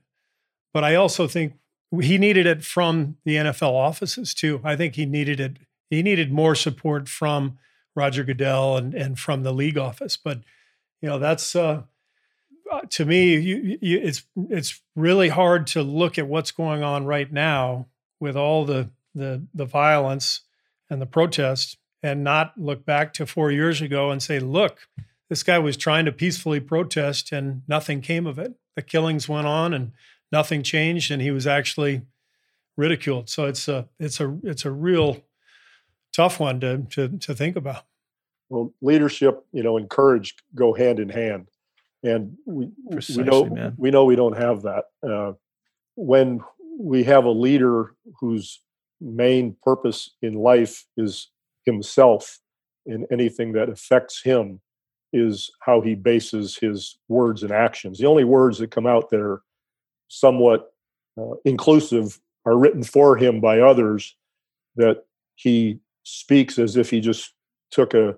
But I also think he needed it from the NFL offices too. I think he needed it. He needed more support from Roger Goodell and and from the league office. But you know, that's uh, uh, to me, you, you, it's it's really hard to look at what's going on right now with all the the the violence and the protest and not look back to four years ago and say, look, this guy was trying to peacefully protest and nothing came of it. The killings went on and nothing changed, and he was actually ridiculed. So it's a it's a it's a real tough one to to to think about. Well, leadership, you know, and courage go hand in hand, and we Precisely, we know man. we know we don't have that. Uh, when we have a leader whose main purpose in life is himself, and anything that affects him is how he bases his words and actions. The only words that come out that are somewhat uh, inclusive are written for him by others that he speaks as if he just took a,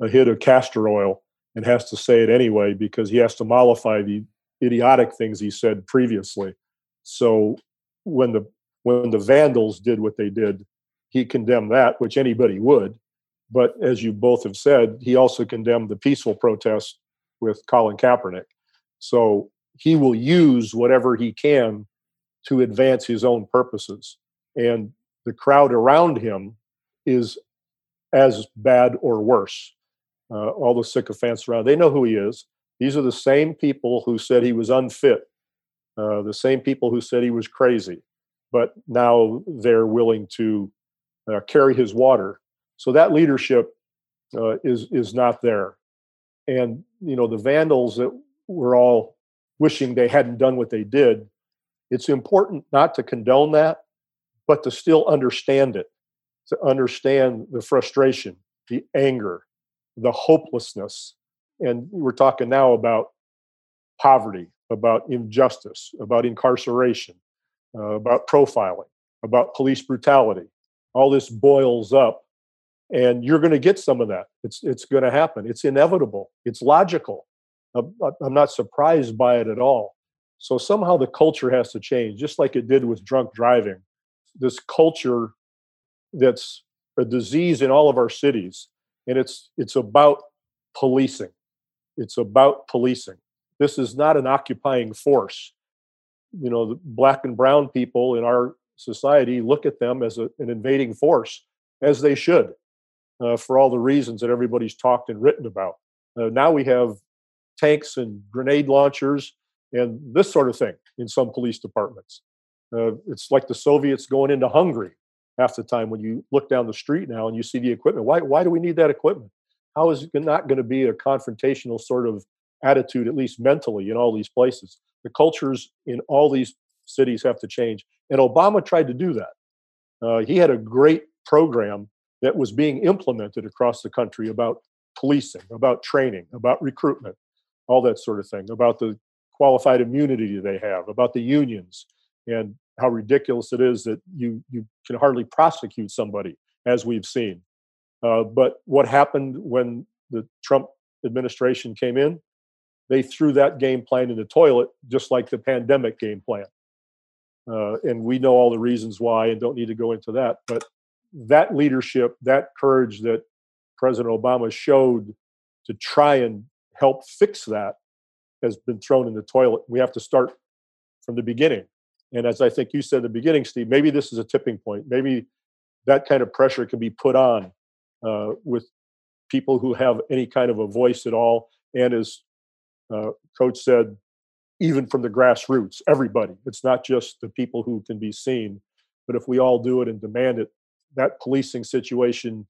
a hit of castor oil and has to say it anyway because he has to mollify the idiotic things he said previously. So when the when the Vandals did what they did, he condemned that, which anybody would. But as you both have said, he also condemned the peaceful protest with Colin Kaepernick. So he will use whatever he can to advance his own purposes. And the crowd around him is as bad or worse. Uh, all the sycophants around, they know who he is. These are the same people who said he was unfit, uh, the same people who said he was crazy, but now they're willing to uh, carry his water. So that leadership uh, is is not there. And you know the vandals that were all wishing they hadn't done what they did. It's important not to condone that, but to still understand it to understand the frustration the anger, the hopelessness. And we're talking now about poverty, about injustice, about incarceration, uh, about profiling, about police brutality. All this boils up, and you're going to get some of that. It's it's going to happen. It's inevitable. It's logical. I'm not surprised by it at all. So somehow the culture has to change, just like it did with drunk driving. This culture that's a disease in all of our cities, and it's it's about policing. It's about policing. This is not an occupying force. You know, the black and brown people in our society look at them as a, an invading force, as they should, uh, for all the reasons that everybody's talked and written about. Uh, now we have tanks and grenade launchers and this sort of thing in some police departments. Uh, it's like the Soviets going into Hungary half the time when you look down the street now and you see the equipment. Why, why do we need that equipment? How is it not going to be a confrontational sort of attitude, at least mentally, in all these places? The cultures in all these cities have to change. And Obama tried to do that. Uh, he had a great program that was being implemented across the country about policing, about training, about recruitment, all that sort of thing, about the qualified immunity they have, about the unions, and how ridiculous it is that you you can hardly prosecute somebody, as we've seen. Uh, but what happened when the Trump administration came in? They threw that game plan in the toilet, just like the pandemic game plan. Uh, and we know all the reasons why, and don't need to go into that. But that leadership, that courage that President Obama showed to try and help fix that has been thrown in the toilet. We have to start from the beginning. And as I think you said at the beginning, Steve, maybe this is a tipping point. Maybe that kind of pressure can be put on uh, with people who have any kind of a voice at all. And as uh, Coach said, even from the grassroots, everybody. It's not just the people who can be seen, but if we all do it and demand it, that policing situation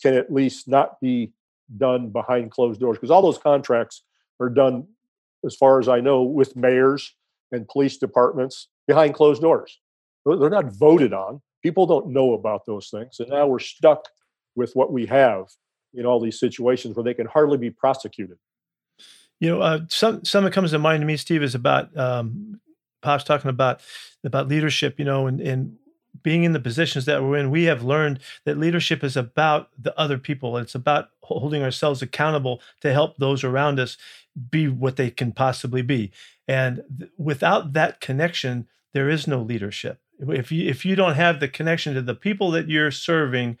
can at least not be done behind closed doors because all those contracts are done as far as I know, with mayors and police departments behind closed doors. They're not voted on. People don't know about those things. And now we're stuck with what we have in all these situations where they can hardly be prosecuted. You know, uh, some some that comes to mind to me, Steve, is about um, Pop's talking about about leadership. You know, and and being in the positions that we're in, we have learned that leadership is about the other people. It's about holding ourselves accountable to help those around us be what they can possibly be. And th- without that connection, there is no leadership. If you if you don't have the connection to the people that you're serving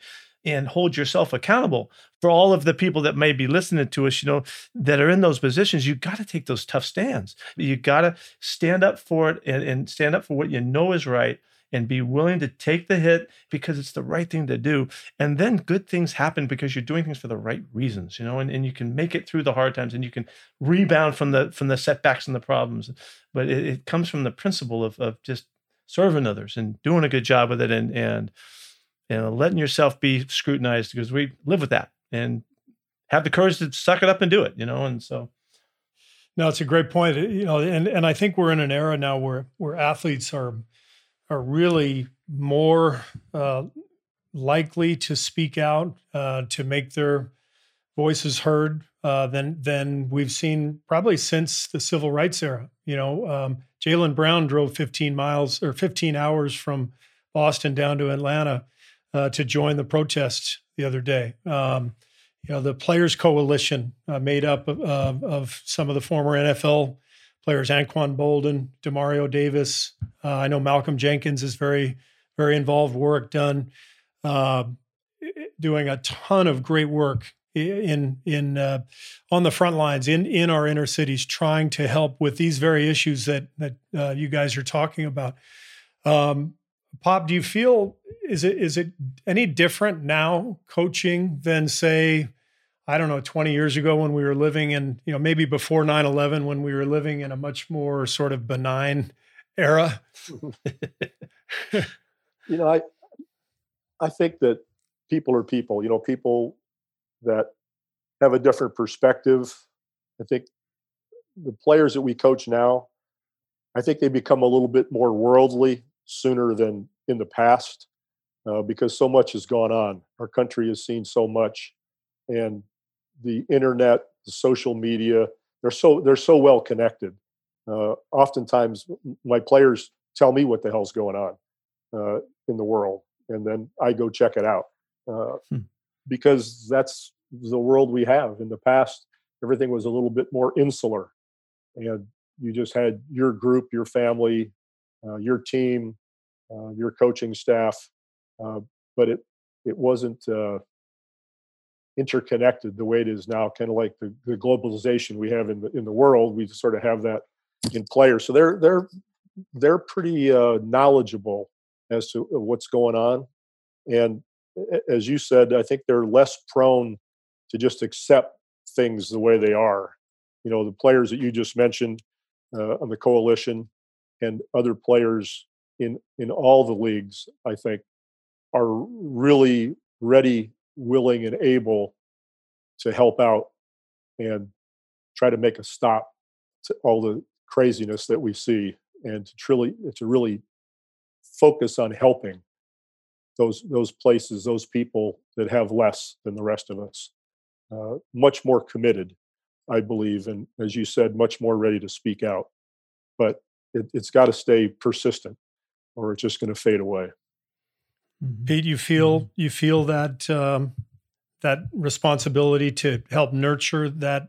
and hold yourself accountable for all of the people that may be listening to us, you know, that are in those positions, you got to take those tough stands. You got to stand up for it and, and stand up for what you know is right and be willing to take the hit because it's the right thing to do. And then good things happen because you're doing things for the right reasons, you know, and, and you can make it through the hard times and you can rebound from the from the setbacks and the problems. But it, it comes from the principle of of just serving others and doing a good job with it and and and letting yourself be scrutinized because we live with that and have the courage to suck it up and do it, you know. And so no, it's a great point. You know, and and I think we're in an era now where where athletes are are really more uh, likely to speak out, uh, to make their voices heard uh, than than we've seen probably since the civil rights era. You know, um, Jaylen Brown drove 15 miles or 15 hours from Boston down to Atlanta uh, to join the protest the other day. Um, you know, the Players Coalition, uh, made up of, of, some of the former NFL players, Anquan Boldin, Demario Davis. Uh, I know Malcolm Jenkins is very, very involved. Work done, uh, doing a ton of great work in in uh, on the front lines in in our inner cities, trying to help with these very issues that that uh, you guys are talking about. Um, Pop, do you feel is it is it any different now coaching than say I don't know, 20 years ago when we were living in, you know, maybe before 9 11, when we were living in a much more sort of benign era? *laughs* you know, I, I think that people are people, you know, people that have a different perspective. I think the players that we coach now, I think they become a little bit more worldly sooner than in the past uh, because so much has gone on. Our country has seen so much and the internet, the social media, they're so they're so well connected. Uh, oftentimes, my players tell me what the hell's going on uh, in the world, and then I go check it out uh, hmm. because that's the world we have. In the past, everything was a little bit more insular, and you just had your group, your family, your team, uh, your coaching staff, uh, but it it wasn't interconnected the way it is now, kind of like the, the globalization we have in the in the world. We sort of have that in players, so they're they're they're pretty uh, knowledgeable as to uh, what's going on, and as you said, I think they're less prone to just accept things the way they are. You know, the players that you just mentioned uh, on the coalition and other players in in all the leagues, I think, are really ready willing and able to help out and try to make a stop to all the craziness that we see and to truly to really focus on helping those those places those people that have less than the rest of us. Uh, much more committed i believe and as you said much more ready to speak out. But it, has got to stay persistent or it's just going to fade away Mm-hmm. Pete, you feel mm-hmm. you feel that um, that responsibility to help nurture that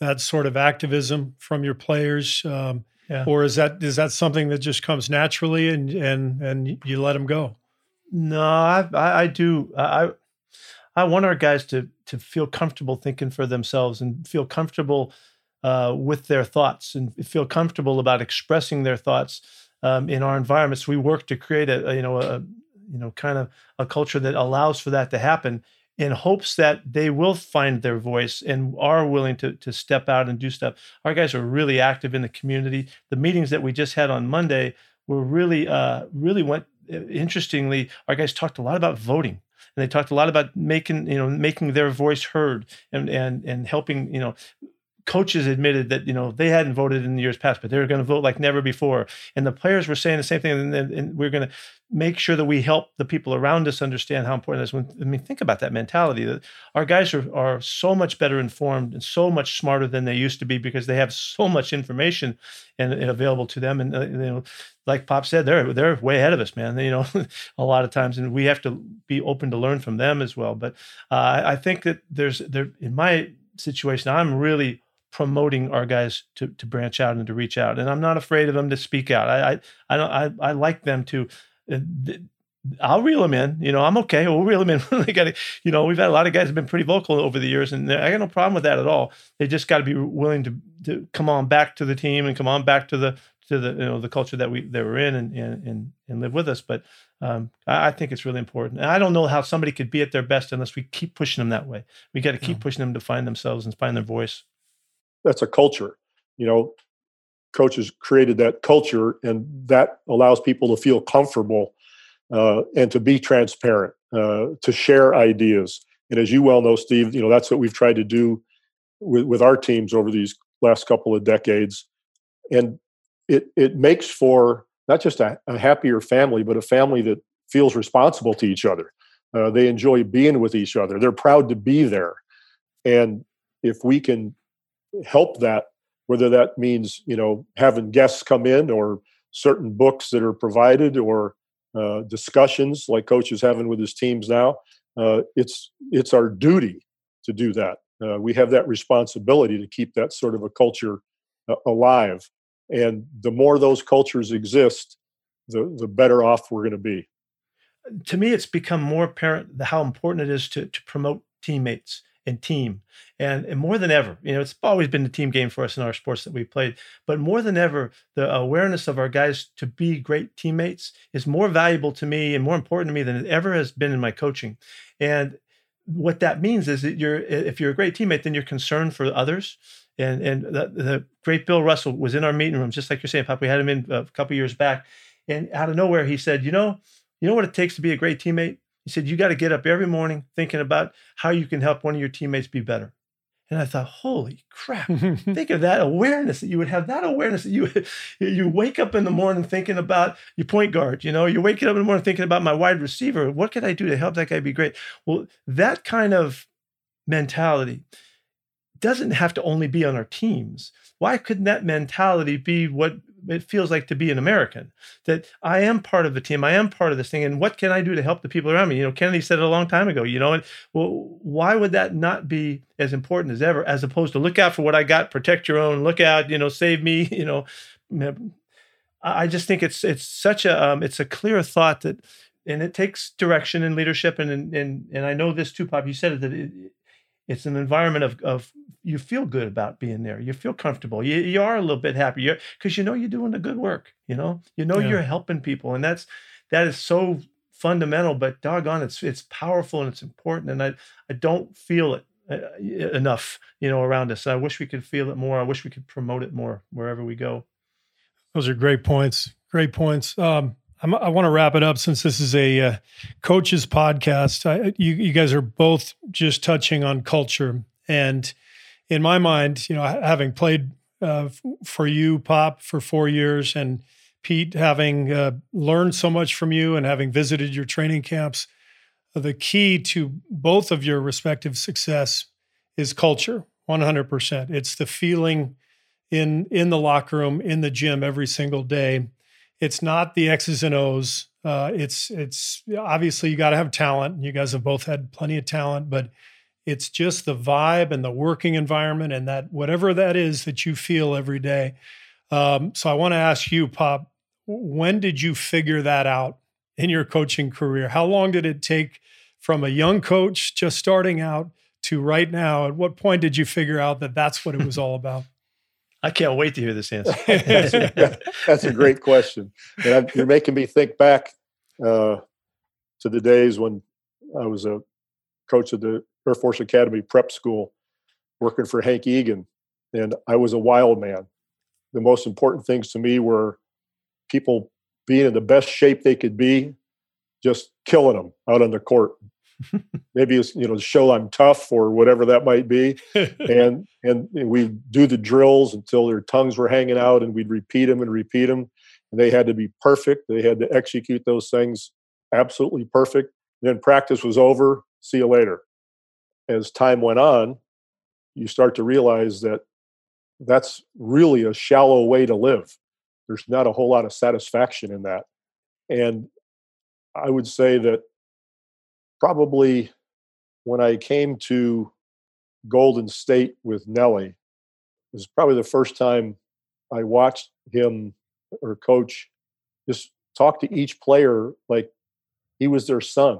that sort of activism from your players, um, yeah. or is that is that something that just comes naturally and and and you let them go? No, I I, I do I I want our guys to to feel comfortable thinking for themselves and feel comfortable uh, with their thoughts and feel comfortable about expressing their thoughts um, in our environments. We work to create a, a you know a, you know kind of a culture that allows for that to happen in hopes that they will find their voice and are willing to, to step out and do stuff. Our guys are really active in the community. The meetings that we just had on Monday were really, uh, really went uh, interestingly. Our guys talked a lot about voting and they talked a lot about making, you know, making their voice heard and, and, and helping, you know, coaches admitted that you know they hadn't voted in the years past, but they were going to vote like never before. And the players were saying the same thing. And, and, and we're going to make sure that we help the people around us understand how important it is. When I mean, think about that mentality. That our guys are are so much better informed and so much smarter than they used to be because they have so much information and, and available to them. And uh, you know, like Pop said, they're they're way ahead of us, man. You know, *laughs* a lot of times, and we have to be open to learn from them as well. But uh, I think that there's there in my situation, I'm really promoting our guys to to branch out and to reach out. And I'm not afraid of them to speak out. I I I don't, I, I like them to. Uh, I'll reel them in. You know, I'm okay. We'll reel them in. *laughs* they got to, you know, we've had a lot of guys have been pretty vocal over the years, and I got no problem with that at all. They just got to be willing to to come on back to the team and come on back to the to the you know the culture that we that we're in and and and, live with us. But um, I, I, think it's really important. And I don't know how somebody could be at their best unless we keep pushing them that way. We got to keep yeah. pushing them to find themselves and find their voice that's a culture. You know, coaches created that culture, and that allows people to feel comfortable uh, and to be transparent, uh, to share ideas. And as you well know, Steve, you know that's what we've tried to do with, with our teams over these last couple of decades, and it it makes for not just a, a happier family, but a family that feels responsible to each other. Uh, they enjoy being with each other. They're proud to be there, and if we can help that whether that means you know having guests come in or certain books that are provided or uh, discussions like coach is having with his teams now uh, it's it's our duty to do that. Uh, we have that responsibility to keep that sort of a culture uh, alive. And the more those cultures exist the the better off we're going to be. To me it's become more apparent how important it is to to promote teammates and team. And, and more than ever, you know, it's always been the team game for us in our sports that we played. But more than ever, the awareness of our guys to be great teammates is more valuable to me and more important to me than it ever has been in my coaching. And what that means is that you're if you're a great teammate, then you're concerned for others. And and the, the great Bill Russell was in our meeting room, just like you're saying, Pop. We had him in a couple years back, and out of nowhere, he said, "You know, you know what it takes to be a great teammate? He said, You got to get up every morning thinking about how you can help one of your teammates be better. And I thought, holy crap, *laughs* think of that awareness that you would have that awareness that you you wake up in the morning thinking about your point guard, you know, you're waking up in the morning thinking about my wide receiver. What can I do to help that guy be great? Well, that kind of mentality doesn't have to only be on our teams. Why couldn't that mentality be what it feels like to be an American? That I am part of the team, I am part of this thing, and what can I do to help the people around me? You know, Kennedy said it a long time ago. You know, and well, why would that not be as important as ever, as opposed to look out for what I got, protect your own, look out, you know, save me, *laughs* you know. I just think it's it's such a um, it's a clear thought that, and it takes direction and leadership, and and and I know this too, Pop. You said it that it, it's an environment of, of you feel good about being there. You feel comfortable. You, you are a little bit happier because you know you're doing the good work. You know, you know yeah. you're helping people, and that's that is so fundamental. But doggone, it's it's powerful and it's important. And I I don't feel it uh, enough, you know, around us. I wish we could feel it more. I wish we could promote it more wherever we go. Those are great points. Great points. Um, I'm, i want to wrap it up since this is a uh, coaches podcast. I, you, you guys are both just touching on culture, and in my mind, you know, having played uh, for you, Pop, for four years, and Pete, having uh, learned so much from you and having visited your training camps, the key to both of your respective success is culture. 100%. It's the feeling in in the locker room, in the gym every single day it's not the X's and O's. Uh, it's it's obviously you got to have talent. and You guys have both had plenty of talent, but it's just the vibe and the working environment and that whatever that is that you feel every day. Um, so I want to ask you, Pop, when did you figure that out in your coaching career? How long did it take from a young coach just starting out to right now? At what point did you figure out that that's what it was *laughs* all about? I can't wait to hear this answer. *laughs* that's, a, great question. And you're making me think back uh, to the days when I was a coach at the Air Force Academy prep school working for Hank Egan. And I was a wild man. The most important things to me were people being in the best shape they could be, just killing them out on the court, maybe it's you know show I'm tough or whatever that might be, *laughs* and and we do the drills until their tongues were hanging out, and we'd repeat them and repeat them, and they had to be perfect. They had to execute those things absolutely perfect. And then practice was over. See you later. As time went on, you start to realize that that's really a shallow way to live. There's not a whole lot of satisfaction in that. And I would say that probably when I came to Golden State with Nellie, it was probably the first time I watched him or coach just talk to each player like he was their son.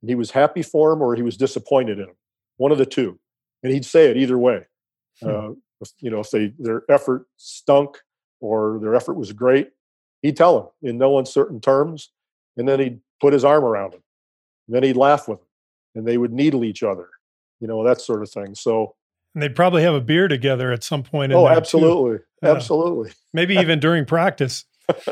And he was happy for him or he was disappointed in him. One of the two. And he'd say it either way. Hmm. Uh, you know, if they their effort stunk or their effort was great, he'd tell them in no uncertain terms, and then he'd put his arm around him and then he'd laugh with them and they would needle each other, you know, that sort of thing. So, and they'd probably have a beer together at some point. oh, absolutely. Uh, absolutely. Maybe even during practice. *laughs*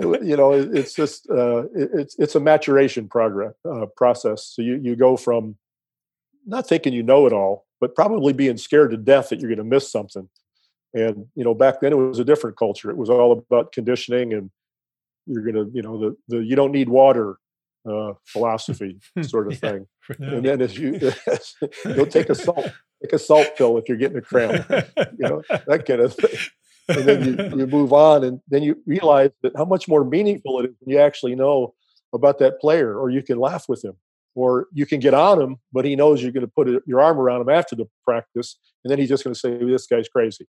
you know, it's just, uh, it's, it's a maturation progress, uh, process. So you, you go from not thinking you know it all, but probably being scared to death that you're going to miss something. And, you know, back then it was a different culture. It was all about conditioning and you're gonna you know the the you don't need water uh, *laughs* philosophy sort of thing. Yeah. And then as you *laughs* you'll *laughs* take a salt take a salt pill if you're getting a cramp, you know that kind of thing. And then you, you move on, and then you realize that how much more meaningful it is when you actually know about that player, or you can laugh with him, or you can get on him, but he knows you're going to put your arm around him after the practice, and then he's just going to say, "This guy's crazy,"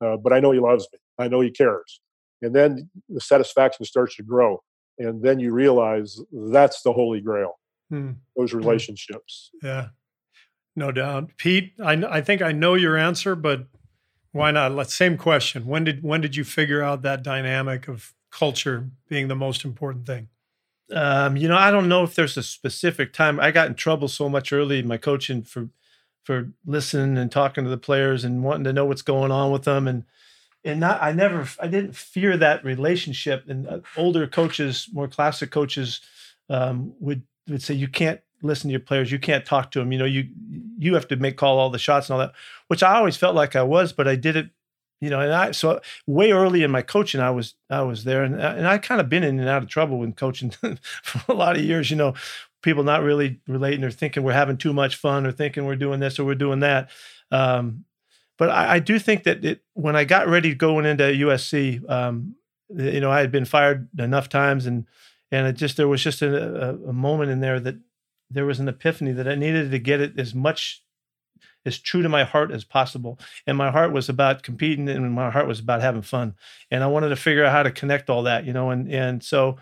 uh, but I know he loves me. I know he cares and then the satisfaction starts to grow and then you realize that's the holy grail. Hmm. those hmm. relationships. Yeah. No doubt. Pete I, I think i know your answer but why not? Let's same question. When did when did you figure out that dynamic of culture being the most important thing? Um, you know i don't know if there's a specific time. I got in trouble so much early in my coaching for for listening and talking to the players and wanting to know what's going on with them and and not I never I didn't fear that relationship. And uh, older coaches, more classic coaches, um, would would say you can't listen to your players, you can't talk to them. You know, you you have to make call all the shots and all that, which I always felt like I was, but I did it. You know, and I so way early in my coaching, I was I was there, and and I kind of been in and out of trouble with coaching *laughs* for a lot of years. You know, people not really relating or thinking we're having too much fun or thinking we're doing this or we're doing that. Um, but I, I, do think that it, when I got ready going into USC, um, you know, I had been fired enough times and and it just there was just a, a, moment in there that there was an epiphany that I needed to get it as much as true to my heart as possible. And my heart was about competing and my heart was about having fun. And I wanted to figure out how to connect all that, you know, and and so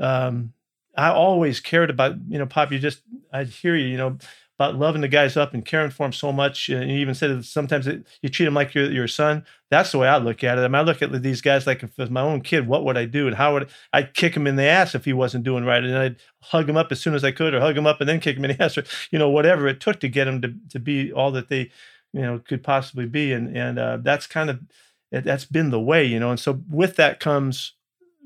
um I always cared about, you know, Pop, you just I'd hear you, you know, about loving the guys up and caring for them so much. And you even said that sometimes it, you treat them like your your son. That's the way I look at it. I mean, I look at these guys like if it was my own kid, what would I do? And how would I, would kick him in the ass if he wasn't doing right? And I'd hug him up as soon as I could, or hug him up and then kick him in the *laughs* ass, or you know, whatever it took to get him to to be all that they, you know, could possibly be. And and uh, that's kind of that's been the way, you know. And so with that comes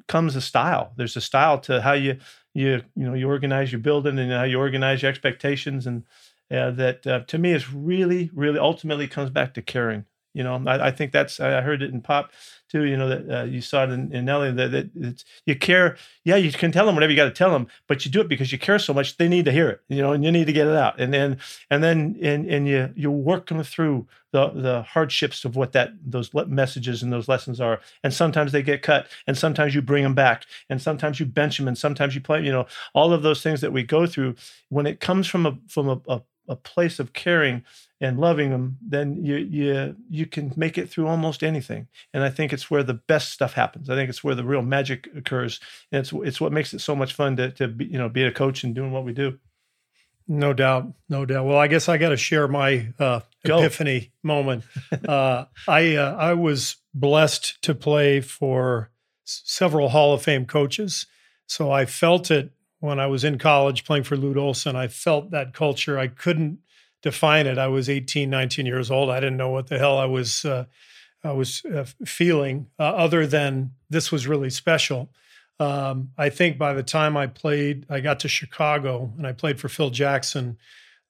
comes a style. There's a style to how you you you know you organize your building and how you organize your expectations and uh, that uh, to me is really really ultimately comes back to caring you know I, I think that's I heard it in pop too you know that uh, you saw it in, in that, that it's, you care yeah you can tell them whatever you got to tell them but you do it because you care so much they need to hear it you know and you need to get it out. And then and then and, and you you work them through the the hardships of what that those messages and those lessons are. And sometimes they get cut and sometimes you bring them back and sometimes you bench them and sometimes you play you know all of those things that we go through when it comes from a from a, a a place of caring and loving them, then you you you can make it through almost anything. And I think it's where the best stuff happens. I think it's where the real magic occurs. And it's it's what makes it so much fun to to be, you know be a coach and doing what we do. No doubt, no doubt. Well, I guess I got to share my uh, epiphany moment. Uh, I uh, I was blessed to play for several Hall of Fame coaches, so I felt it when I was in college playing for Lute Olson. I felt that culture. I couldn't define it. I was 18, 19 years old. I didn't know what the hell I was uh, I was uh, feeling uh, other than this was really special. Um, I think by the time I played, I got to Chicago and I played for Phil Jackson.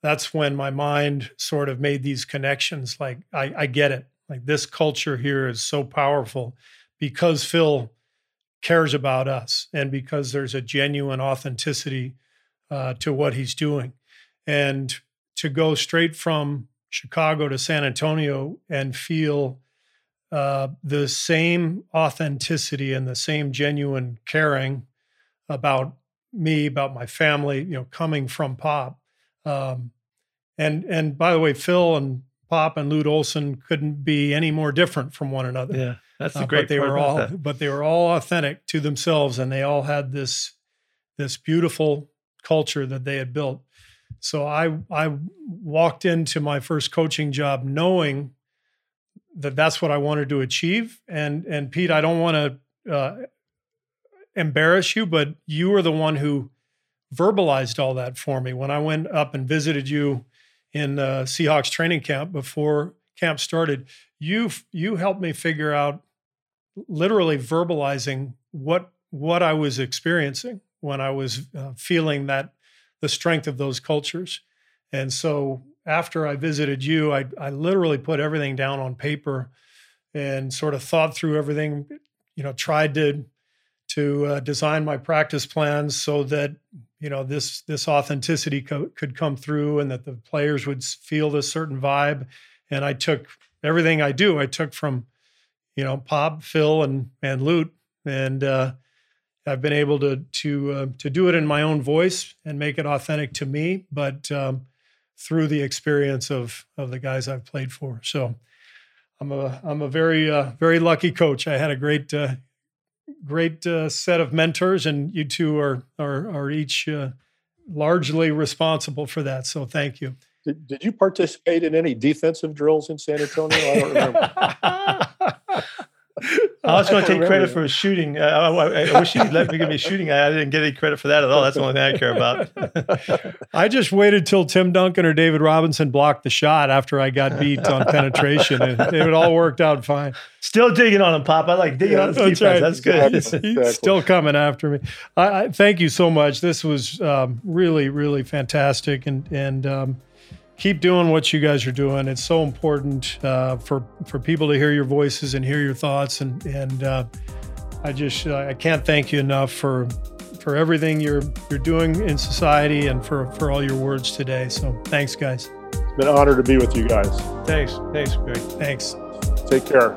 That's when my mind sort of made these connections. Like I, I get it. Like this culture here is so powerful because Phil cares about us and because there's a genuine authenticity uh, to what he's doing. And to go straight from Chicago to San Antonio and feel uh, the same authenticity and the same genuine caring about me, about my family, you know, coming from Pop. Um, and and by the way, Phil and Pop and Lute Olson couldn't be any more different from one another. Yeah. That's the uh, great. But they were all, that. but they were all authentic to themselves, and they all had this this beautiful culture that they had built. So I I walked into my first coaching job knowing that that's what I wanted to achieve. And and Pete, I don't want to uh, embarrass you, but you were the one who verbalized all that for me when I went up and visited you in uh, Seahawks training camp before camp started. You you helped me figure out literally verbalizing what what I was experiencing when I was uh, feeling that the strength of those cultures. And so after I visited you, I, I literally put everything down on paper and sort of thought through everything. You know, tried to to uh, design my practice plans so that you know this this authenticity co- could come through and that the players would feel this certain vibe. And I took everything I do. I took from you know, Pop, Phil, and and Lute, and uh, I've been able to to uh, to do it in my own voice and make it authentic to me, but um, through the experience of of the guys I've played for. So I'm a I'm a very uh, very lucky coach. I had a great uh, great uh, set of mentors, and you two are are are each uh, largely responsible for that. So thank you. Did, did you participate in any defensive drills in San Antonio? I don't remember. *laughs* I was *laughs* going to take credit for a shooting. Uh, I, I, wish you'd let me give me a shooting. I didn't get any credit for that at all. That's the only thing I care about. *laughs* I just waited till Tim Duncan or David Robinson blocked the shot after I got beat on *laughs* penetration. It, it all worked out fine. Still digging on him, Pop. I like digging yeah, on his that's defense. Right. That's good. He's, he's still coming after me. I, I, thank you so much. This was um, really, really fantastic, and and um, keep doing what you guys are doing. It's so important uh, for for people to hear your voices and hear your thoughts. And and uh, I just uh, I can't thank you enough for for everything you're you're doing in society and for for all your words today. So thanks, guys. It's been an honor to be with you guys. Thanks. Thanks, Gregg. Thanks. Take care.